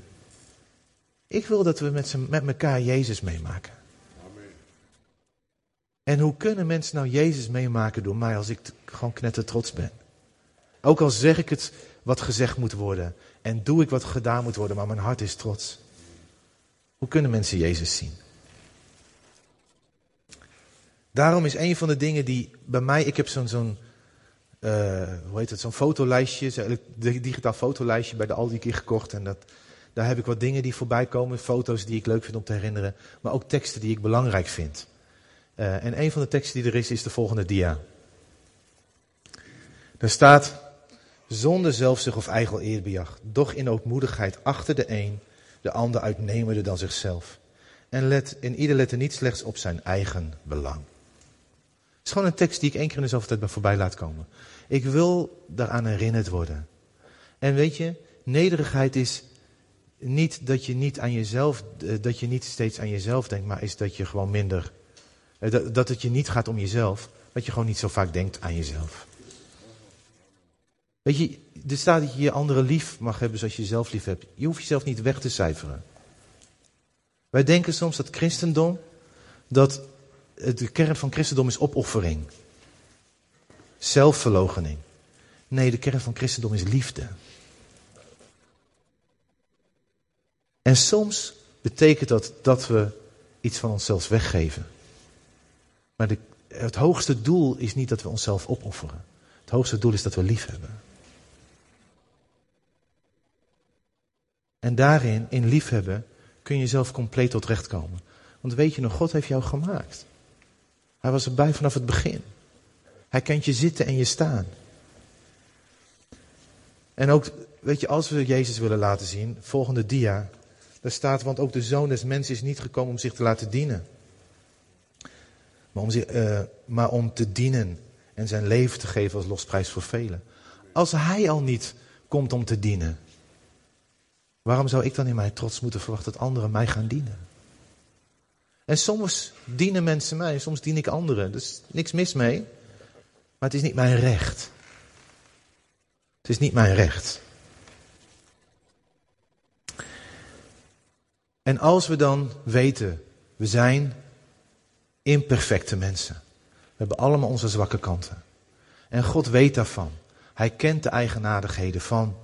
Ik wil dat we met, met elkaar Jezus meemaken. Amen. En hoe kunnen mensen nou Jezus meemaken door mij als ik gewoon knetter trots ben? Ook al zeg ik het wat gezegd moet worden en doe ik wat gedaan moet worden, maar mijn hart is trots. Hoe kunnen mensen Jezus zien? Daarom is een van de dingen die bij mij, ik heb zo'n, zo'n uh, hoe heet het, zo'n fotolijstje, een digitaal fotolijstje bij de Aldi keer gekocht. En dat, daar heb ik wat dingen die voorbij komen, foto's die ik leuk vind om te herinneren, maar ook teksten die ik belangrijk vind. Uh, en een van de teksten die er is, is de volgende dia. Daar staat, zonder zelfzucht of eigen eerbejag, doch in ootmoedigheid achter de een, de ander uitnemender dan zichzelf. En let, in ieder lette niet slechts op zijn eigen belang. Het is gewoon een tekst die ik één keer in de zoveel tijd bij voorbij laat komen. Ik wil daaraan herinnerd worden. En weet je, nederigheid is niet dat je niet aan jezelf, eh, dat je niet steeds aan jezelf denkt, maar is dat je gewoon minder Eh, Dat, dat het je niet gaat om jezelf, dat je gewoon niet zo vaak denkt aan jezelf. Weet je, er staat dat je je anderen lief mag hebben zoals je jezelf lief hebt. Je hoeft jezelf niet weg te cijferen. Wij denken soms dat christendom, dat de kern van christendom is opoffering. Zelfverloochening. Nee, de kern van christendom is liefde. En soms betekent dat dat we iets van onszelf weggeven. Maar de, het hoogste doel is niet dat we onszelf opofferen. Het hoogste doel is dat we lief hebben. En daarin, in liefhebben, kun je zelf compleet tot recht komen. Want weet je nog, God heeft jou gemaakt. Hij was erbij vanaf het begin. Hij kent je zitten en je staan. En ook, weet je, als we Jezus willen laten zien, volgende dia, daar staat, want ook de zoon des mensen is niet gekomen om zich te laten dienen. Maar om, zich, uh, maar om te dienen en zijn leven te geven als losprijs voor velen. Als hij al niet komt om te dienen, waarom zou ik dan in mijn trots moeten verwachten dat anderen mij gaan dienen? En soms dienen mensen mij, soms dien ik anderen. Er is niks mis mee. Maar het is niet mijn recht. Het is niet mijn recht. En als we dan weten, we zijn imperfecte mensen. We hebben allemaal onze zwakke kanten. En God weet daarvan. Hij kent de eigenaardigheden van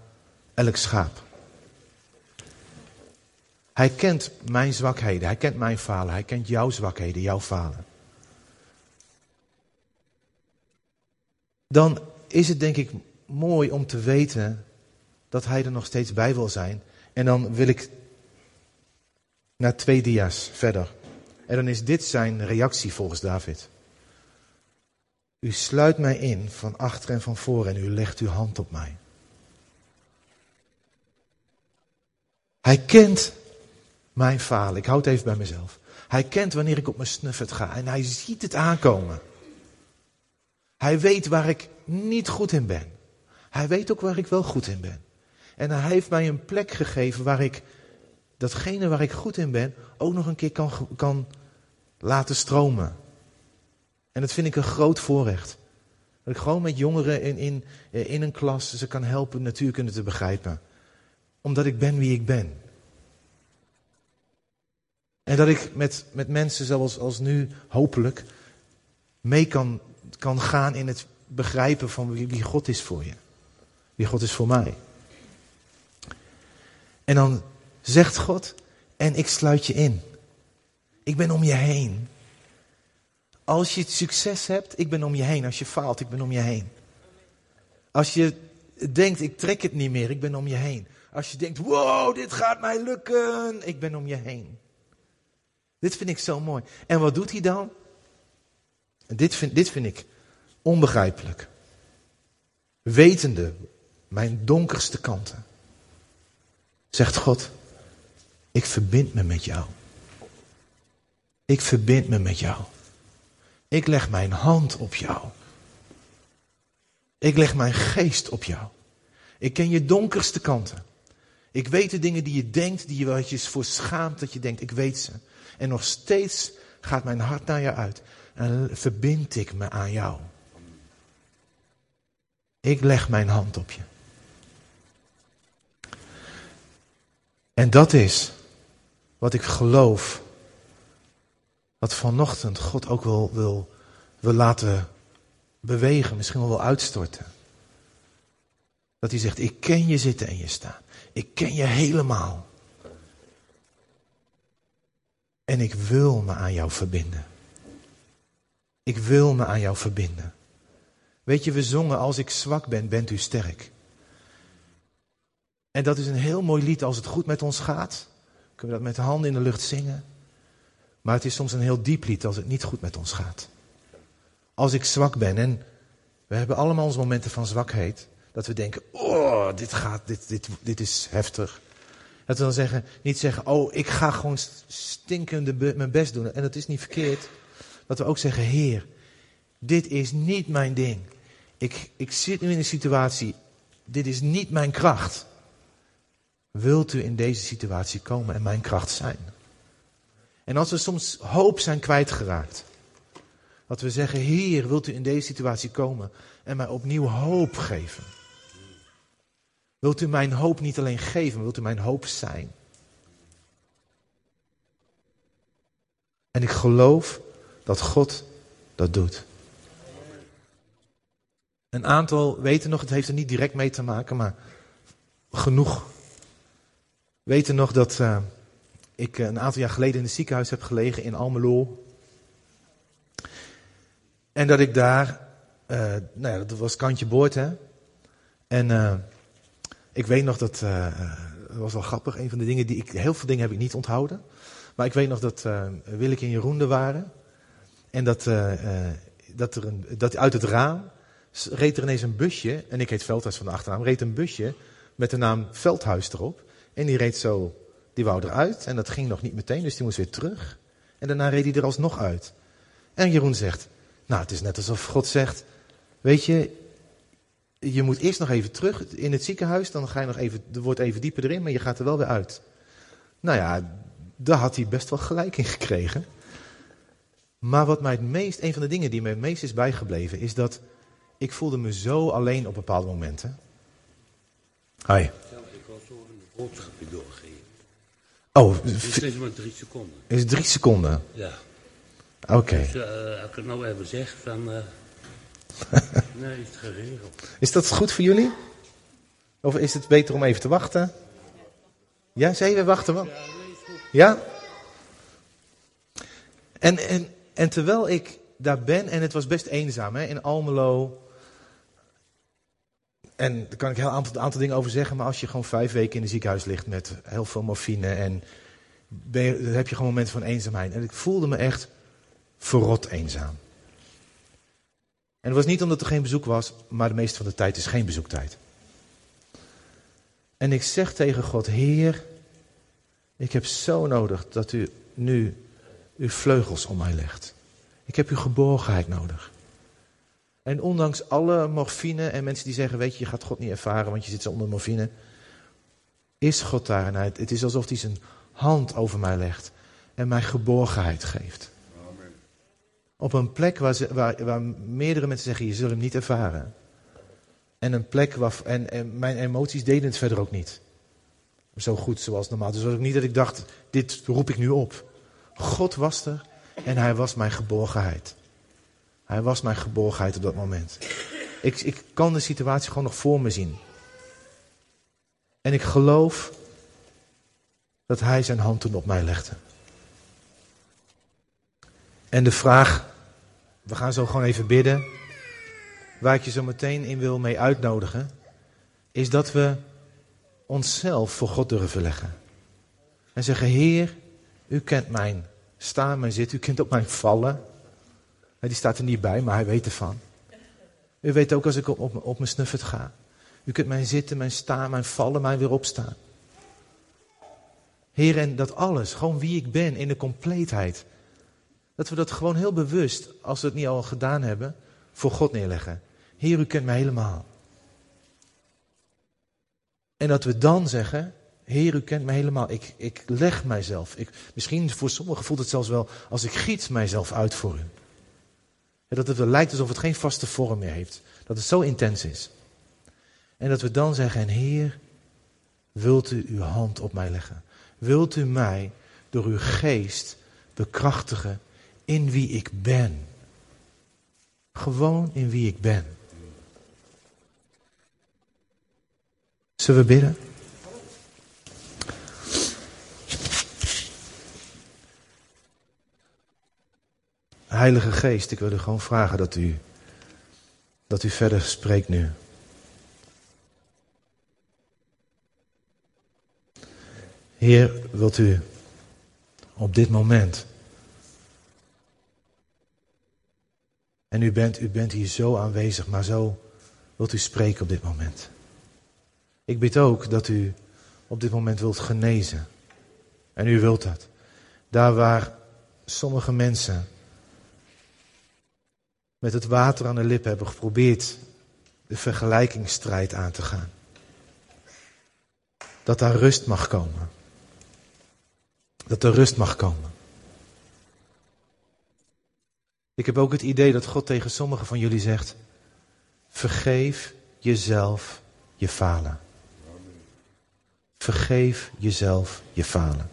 elk schaap. Hij kent mijn zwakheden, hij kent mijn falen, hij kent jouw zwakheden, jouw falen. Dan is het denk ik mooi om te weten dat hij er nog steeds bij wil zijn. En dan wil ik naar twee dia's verder. En dan is dit zijn reactie volgens David. U sluit mij in van achter en van voor en u legt uw hand op mij. Hij kent mijn falen. Ik houd het even bij mezelf. Hij kent wanneer ik op mijn snuffert ga en hij ziet het aankomen. Hij weet waar ik niet goed in ben. Hij weet ook waar ik wel goed in ben. En hij heeft mij een plek gegeven waar ik datgene waar ik goed in ben ook nog een keer kan, kan laten stromen. En dat vind ik een groot voorrecht. Dat ik gewoon met jongeren in, in, in een klas ze kan helpen natuurkunde te begrijpen. Omdat ik ben wie ik ben. En dat ik met, met mensen zoals als nu hopelijk mee kan, kan gaan in het begrijpen van wie, God is voor je. Wie God is voor mij. En dan zegt God, en ik sluit je in. Ik ben om je heen. Als je succes hebt, ik ben om je heen. Als je faalt, ik ben om je heen. Als je denkt, ik trek het niet meer, ik ben om je heen. Als je denkt, wow, dit gaat mij lukken, ik ben om je heen. Dit vind ik zo mooi. En wat doet hij dan? Dit vind, dit vind ik onbegrijpelijk. Wetende mijn donkerste kanten, zegt God, ik verbind me met jou. Ik verbind me met jou. Ik leg mijn hand op jou. Ik leg mijn geest op jou. Ik ken je donkerste kanten. Ik weet de dingen die je denkt, die je wel eens voor schaamt dat je denkt, ik weet ze. En nog steeds gaat mijn hart naar jou uit. En verbind ik me aan jou. Ik leg mijn hand op je. En dat is wat ik geloof. Wat vanochtend God ook wil, wil, wil laten bewegen, misschien wel wil uitstorten. Dat hij zegt, ik ken je zitten en je staan. Ik ken je helemaal. En ik wil me aan jou verbinden. Ik wil me aan jou verbinden. Weet je, we zongen als ik zwak ben, bent u sterk. En dat is een heel mooi lied als het goed met ons gaat. Kunnen we dat met de handen in de lucht zingen. Maar het is soms een heel diep lied als het niet goed met ons gaat. Als ik zwak ben en we hebben allemaal onze momenten van zwakheid. Dat we denken, oh, dit gaat, dit, dit, dit is heftig. Dat we dan zeggen, niet zeggen, oh, ik ga gewoon stinkende mijn best doen. En dat is niet verkeerd. Dat we ook zeggen, Heer, dit is niet mijn ding. Ik, ik zit nu in een situatie, dit is niet mijn kracht. Wilt u in deze situatie komen en mijn kracht zijn? En als we soms hoop zijn kwijtgeraakt, Dat we zeggen, Heer, wilt u in deze situatie komen en mij opnieuw hoop geven? Wilt u mijn hoop niet alleen geven, wilt u mijn hoop zijn? En ik geloof dat God dat doet. Een aantal weten nog, het heeft er niet direct mee te maken, maar genoeg weten nog dat uh, ik een aantal jaar geleden in het ziekenhuis heb gelegen in Almelo. En dat ik daar, uh, nou ja, dat was kantje boord hè. En ik weet nog dat, dat was wel grappig, een van de dingen die ik, heel veel dingen heb ik niet onthouden. Maar ik weet nog dat uh, Willeke en Jeroen er waren. En dat, dat, er een, dat uit het raam reed er ineens een busje. En ik heet Veldhuis van de achternaam. Reed een busje met de naam Veldhuis erop. En die reed zo, die wou eruit. En dat ging nog niet meteen, dus die moest weer terug. En daarna reed hij er alsnog uit. En Jeroen zegt, nou het is net alsof God zegt, weet je, je moet eerst nog even terug in het ziekenhuis. Dan ga je nog even, er wordt even dieper erin, maar je gaat er wel weer uit. Nou ja, daar had hij best wel gelijk in gekregen. Maar wat mij het meest, een van de dingen die mij het meest is bijgebleven, is dat ik voelde me zo alleen op bepaalde momenten. Hi. Ik wil zo een boodschapje doorgeven. Oh, Het is maar drie seconden. is het drie seconden? Ja. Oké. Dus uh, als ik het nou even zeg, dan... Uh, nee, is het geregeld. Is dat goed voor jullie? Of is het beter om even te wachten? Ja, zei we wachten? Want... Ja? En, en, en terwijl ik daar ben, en het was best eenzaam hè, in Almelo. En daar kan ik een heel aantal, aantal dingen over zeggen, maar als je gewoon vijf weken in een ziekenhuis ligt met heel veel morfine en ben je, dan heb je gewoon momenten van eenzaamheid. En ik voelde me echt verrot eenzaam. En het was niet omdat er geen bezoek was, maar de meeste van de tijd is geen bezoektijd. En ik zeg tegen God, Heer, ik heb zo nodig dat u nu uw vleugels om mij legt. Ik heb uw geborgenheid nodig. En ondanks alle morfine en mensen die zeggen, weet je, je gaat God niet ervaren, want je zit zo onder morfine. Is God daar en het is alsof hij zijn hand over mij legt en mij geborgenheid geeft. Op een plek waar, ze, waar, waar, meerdere mensen zeggen, je zult hem niet ervaren. En een plek waar, en, en mijn emoties deden het verder ook niet zo goed zoals normaal. Dus was ook niet dat ik dacht, dit roep ik nu op. God was er en hij was mijn geborgenheid. Hij was mijn geborgenheid op dat moment. Ik, ik kan de situatie gewoon nog voor me zien. En ik geloof dat hij zijn hand toen op mij legde. En de vraag, we gaan zo gewoon even bidden, waar ik je zo meteen in wil mee uitnodigen, is dat we onszelf voor God durven leggen. En zeggen, Heer, u kent mijn staan, mijn zitten, u kent ook mijn vallen. Die staat er niet bij, maar hij weet ervan. U weet ook als ik op, op, op mijn snuffert ga. U kunt mijn zitten, mijn staan, mijn vallen, mijn weer opstaan. Heer, en dat alles, gewoon wie ik ben in de compleetheid. Dat we dat gewoon heel bewust, als we het niet al gedaan hebben, voor God neerleggen. Heer, u kent mij helemaal. En dat we dan zeggen, Heer, u kent me helemaal. Ik, ik leg mijzelf. Ik, misschien voor sommigen voelt het zelfs wel als ik giet mijzelf uit voor u. En dat het wel lijkt alsof het geen vaste vorm meer heeft. Dat het zo intens is. En dat we dan zeggen, Heer, wilt u uw hand op mij leggen? Wilt u mij door uw geest bekrachtigen in wie ik ben? Gewoon in wie ik ben. Zullen we bidden? Heilige Geest, ik wil u gewoon vragen dat u, dat u verder spreekt nu. Heer, wilt u op dit moment. En u bent, u bent hier zo aanwezig, maar zo wilt u spreken op dit moment. Ik bid ook dat u op dit moment wilt genezen. En u wilt dat. Daar waar sommige mensen met het water aan de lip hebben geprobeerd de vergelijkingsstrijd aan te gaan. Dat daar rust mag komen. Dat er rust mag komen. Ik heb ook het idee dat God tegen sommigen van jullie zegt: vergeef jezelf je falen. Vergeef jezelf je falen.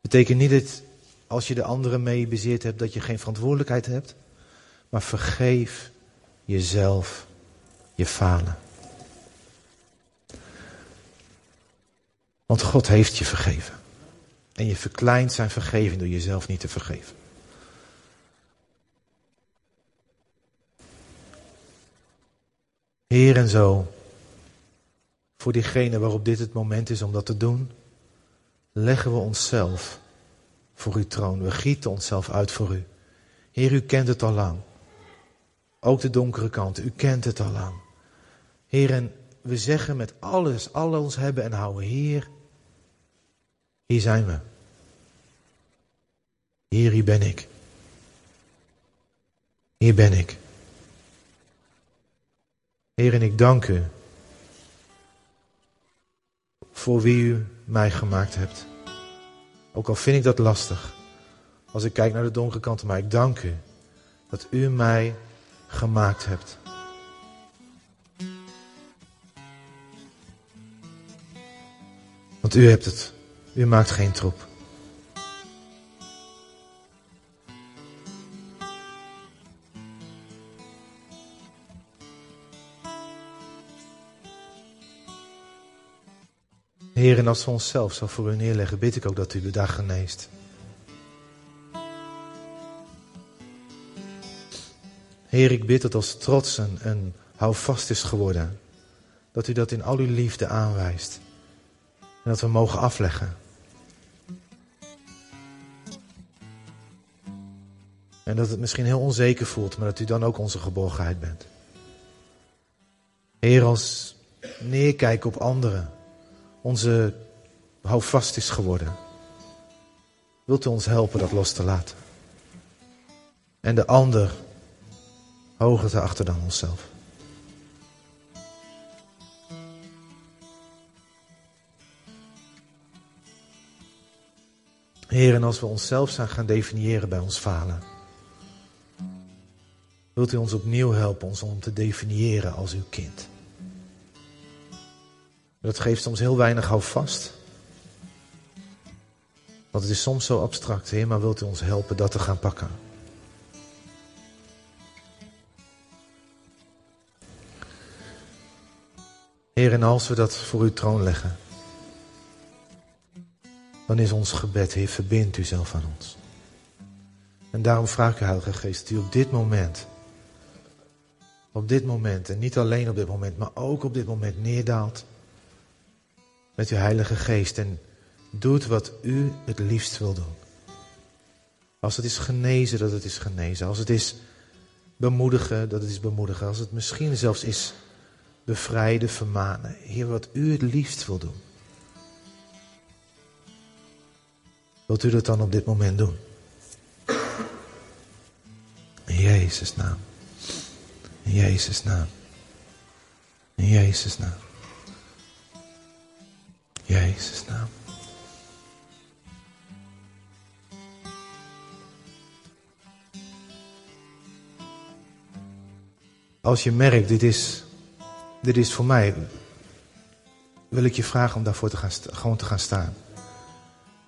Betekent niet dat als je de anderen mee bezeerd hebt dat je geen verantwoordelijkheid hebt, maar vergeef jezelf je falen. Want God heeft je vergeven. En je verkleint zijn vergeving door jezelf niet te vergeven. Heer en zo, voor diegene waarop dit het moment is om dat te doen, leggen we onszelf voor uw troon. We gieten onszelf uit voor u. Heer, u kent het al lang. Ook de donkere kant, u kent het al lang. Heer, en we zeggen met alles, al ons hebben en houden, Heer, hier zijn we. Heer, hier ben ik. Hier ben ik. Heer, en ik dank u voor wie u mij gemaakt hebt. Ook al vind ik dat lastig, als ik kijk naar de donkere kant, maar ik dank u dat u mij gemaakt hebt. Want u hebt het. U maakt geen troep. Heer, en als we onszelf zo voor u neerleggen, bid ik ook dat u de dag geneest. Heer, ik bid dat als trots een, een houvast is geworden, dat u dat in al uw liefde aanwijst. En dat we mogen afleggen. En dat het misschien heel onzeker voelt, maar dat u dan ook onze geborgenheid bent. Heer, als neerkijken op anderen onze houvast is geworden. Wilt u ons helpen dat los te laten? En de ander hoger te achter dan onszelf. Heer, en als we onszelf zijn gaan definiëren bij ons falen, wilt u ons opnieuw helpen ons om te definiëren als uw kind. Dat geeft soms heel weinig houvast. Want het is soms zo abstract, Heer, maar wilt u ons helpen dat te gaan pakken? Heer, en als we dat voor uw troon leggen, dan is ons gebed, Heer, verbind u zelf aan ons. En daarom vraag ik u, Heilige Geest, dat u op dit moment, op dit moment, en niet alleen op dit moment, maar ook op dit moment neerdaalt met uw Heilige Geest en doet wat u het liefst wil doen. Als het is genezen, dat het is genezen. Als het is bemoedigen, dat het is bemoedigen. Als het misschien zelfs is bevrijden, vermanen. Heer, wat u het liefst wil doen. Wilt u dat dan op dit moment doen? In Jezus' naam. In Jezus' naam. In Jezus' naam. Jezus naam. Als je merkt, dit is, dit is voor mij, wil ik je vragen om daarvoor te gaan, gewoon te gaan staan.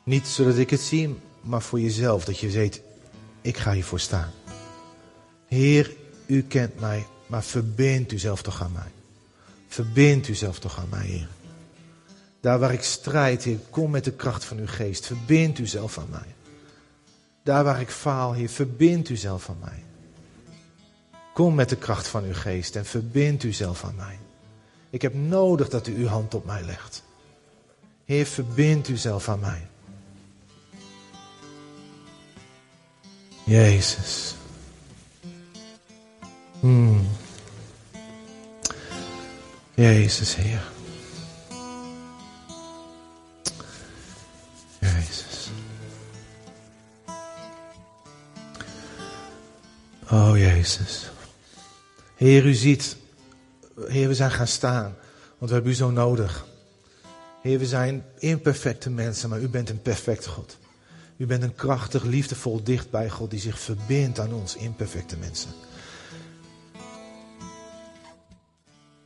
Niet zodat ik het zie, maar voor jezelf, dat je weet, ik ga hiervoor staan. Heer, u kent mij, maar verbind u zelf toch aan mij. Verbind u zelf toch aan mij, Heer. Daar waar ik strijd, Heer, kom met de kracht van uw geest. Verbind u zelf aan mij. Daar waar ik faal, Heer, verbind u zelf aan mij. Kom met de kracht van uw geest en verbind u zelf aan mij. Ik heb nodig dat u uw hand op mij legt. Heer, verbind u zelf aan mij. Jezus. Hmm. Jezus, Heer. Oh Jezus. Heer, u ziet, Heer, we zijn gaan staan, want we hebben u zo nodig. Heer, we zijn imperfecte mensen, maar u bent een perfecte God. U bent een krachtig, liefdevol, dichtbij God die zich verbindt aan ons imperfecte mensen.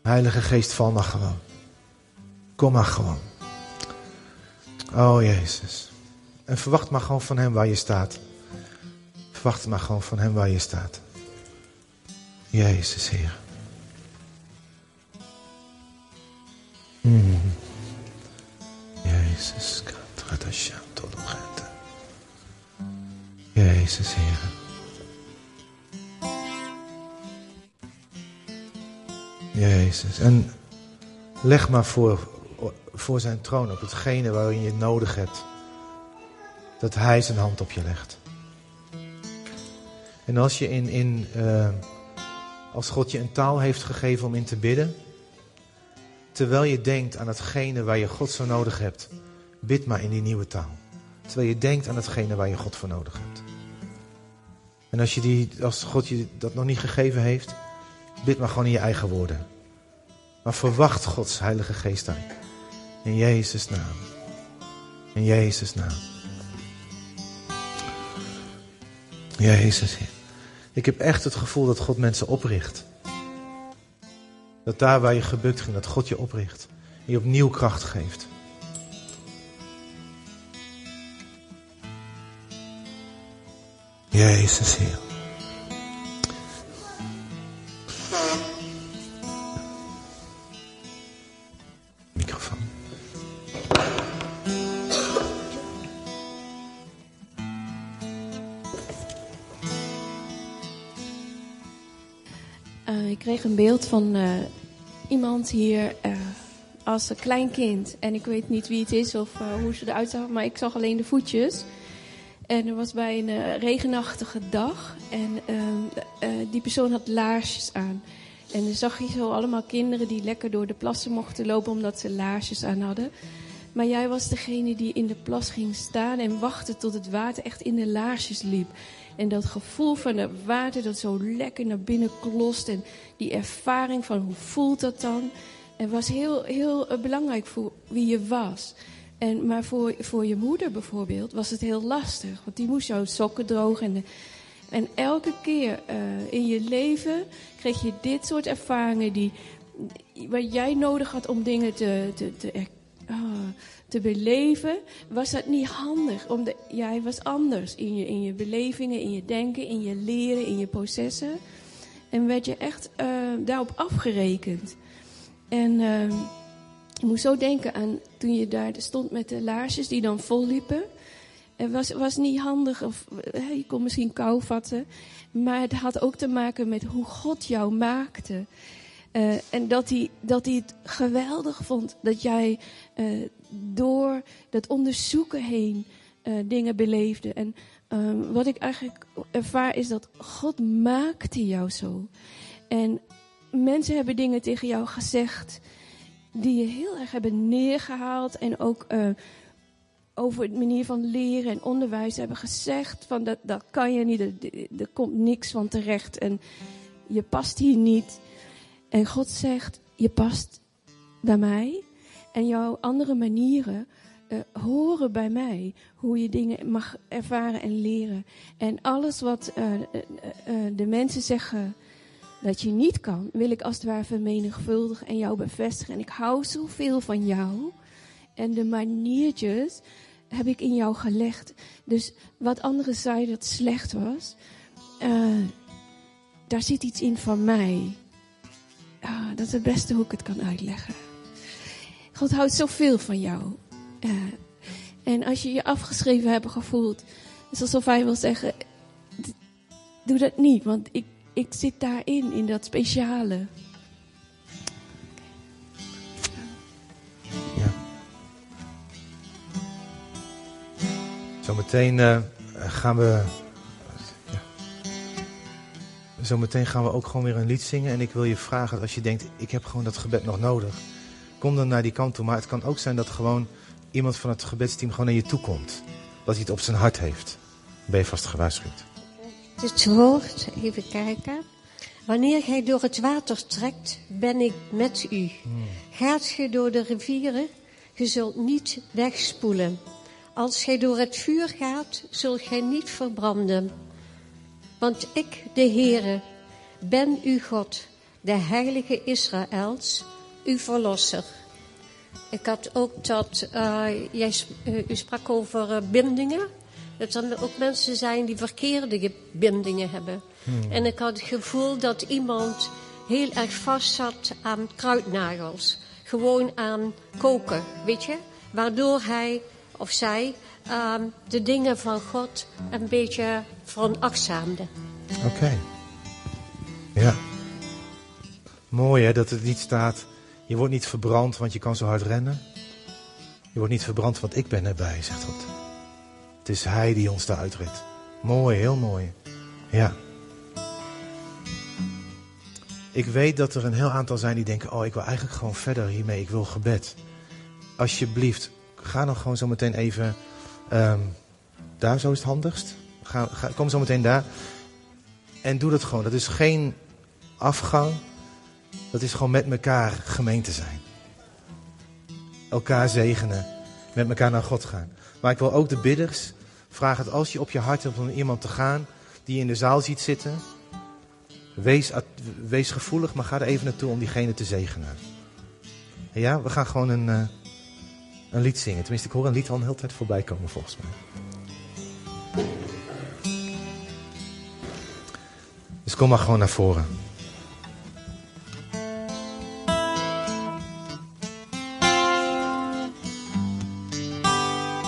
Heilige Geest, val maar gewoon. Kom maar gewoon. Oh Jezus. En verwacht maar gewoon van Hem waar je staat. Verwacht maar gewoon van Hem waar je staat. Jezus, Heer. Mm. Jezus, Jezus, Heer. Jezus. En leg maar voor, voor zijn troon op hetgene waarin je het nodig hebt. Dat hij zijn hand op je legt. En als je in, in uh, als God je een taal heeft gegeven om in te bidden, terwijl je denkt aan hetgene waar je God zo nodig hebt, bid maar in die nieuwe taal. Terwijl je denkt aan hetgene waar je God voor nodig hebt. En als, je die, als God je dat nog niet gegeven heeft, bid maar gewoon in je eigen woorden. Maar verwacht Gods Heilige Geest uit. In Jezus' naam. In Jezus' naam. Jezus. Ik heb echt het gevoel dat God mensen opricht. Dat daar waar je gebukt ging, dat God je opricht. En je opnieuw kracht geeft. Jezus, Heer. Beeld van uh, iemand hier uh, als een klein kind. En ik weet niet wie het is of hoe ze eruit zag, maar ik zag alleen de voetjes. En er was bij een regenachtige dag. En die persoon had laarsjes aan. En dan zag je zo allemaal kinderen die lekker door de plassen mochten lopen omdat ze laarsjes aan hadden. Maar jij was degene die in de plas ging staan en wachtte tot het water echt in de laarsjes liep. En dat gevoel van het water dat zo lekker naar binnen klost. En die ervaring van hoe voelt dat dan. En was heel, heel belangrijk voor wie je was. En, maar voor, voor je moeder bijvoorbeeld was het heel lastig. Want die moest jouw sokken drogen. En, en elke keer uh, in je leven kreeg je dit soort ervaringen die, wat jij nodig had om dingen te, te, te, uh, te beleven, was dat niet handig. Omdat jij was anders in je, in je belevingen, in je denken, in je leren, in je processen. En werd je echt uh, daarop afgerekend. En ehm, ik moest zo denken aan toen je daar stond met de laarsjes die dan vol liepen. Het was, was niet handig, of je kon misschien kou vatten. Maar het had ook te maken met hoe God jou maakte. Uh, en dat hij, dat hij het geweldig vond dat jij door dat onderzoeken heen uh, dingen beleefde. En wat ik eigenlijk ervaar is dat God maakte jou zo. En mensen hebben dingen tegen jou gezegd die je heel erg hebben neergehaald en ook uh, over het manier van leren en onderwijs hebben gezegd van dat, dat kan je niet, er komt niks van terecht en je past hier niet. En God zegt, je past bij mij en jouw andere manieren uh, horen bij mij. Hoe je dingen mag ervaren en leren. En alles wat uh, de mensen zeggen dat je niet kan, wil ik als het ware vermenigvuldigen en jou bevestigen. En ik hou zoveel van jou. En de maniertjes heb ik in jou gelegd. Dus wat anderen zeiden dat slecht was, daar zit iets in van mij. Uh, dat is het beste hoe ik het kan uitleggen. God houdt zoveel van jou. En als je je afgeschreven hebt gevoeld, is alsof hij wil zeggen: doe dat niet, want ik ik zit daarin, in dat speciale. Ja. Zometeen uh, gaan we. Zometeen gaan we ook gewoon weer een lied zingen. En ik wil je vragen, als je denkt, ik heb gewoon dat gebed nog nodig. Kom dan naar die kant toe. Maar het kan ook zijn dat gewoon iemand van het gebedsteam gewoon naar je toe komt. Dat hij het op zijn hart heeft. Ben je vast gewaarschuwd. Het woord, even kijken. Wanneer gij door het water trekt, ben ik met u. Gaat ge door de rivieren, ge zult niet wegspoelen. als gij door het vuur gaat, zult gij niet verbranden. Want ik, de Heere, ben uw God, de heilige Israëls, uw verlosser. Ik had ook dat, uh, jij, uh, u sprak over uh, bindingen. Dat er ook mensen zijn die verkeerde bindingen hebben. Hmm. En ik had het gevoel dat iemand heel erg vast zat aan kruidnagels. Gewoon aan koken, weet je. Waardoor hij of zij uh, de dingen van God een beetje veronachtzaamde. Oké. Okay. Ja. Mooi hè, dat het niet staat, je wordt niet verbrand want je kan zo hard rennen. Je wordt niet verbrand want ik ben erbij, zegt God. Het is Hij die ons daar uitredt. Mooi, heel mooi. Ja. Ik weet dat er een heel aantal zijn die denken: Oh, ik wil eigenlijk gewoon verder hiermee. Ik wil gebed. Alsjeblieft, ga dan gewoon zo meteen even. Um, daar, zo is het handigst. Ga, ga, kom zo meteen daar. En doe dat gewoon. Dat is geen afgang. Dat is gewoon met elkaar gemeente zijn. Elkaar zegenen. Met elkaar naar God gaan. Maar ik wil ook de bidders vragen dat als je op je hart hebt om iemand te gaan die je in de zaal ziet zitten. Wees, wees gevoelig, maar ga er even naartoe om diegene te zegenen. Ja, we gaan gewoon een, uh, een lied zingen. Tenminste, ik hoor een lied al een hele tijd voorbij komen volgens mij. Dus kom maar gewoon naar voren.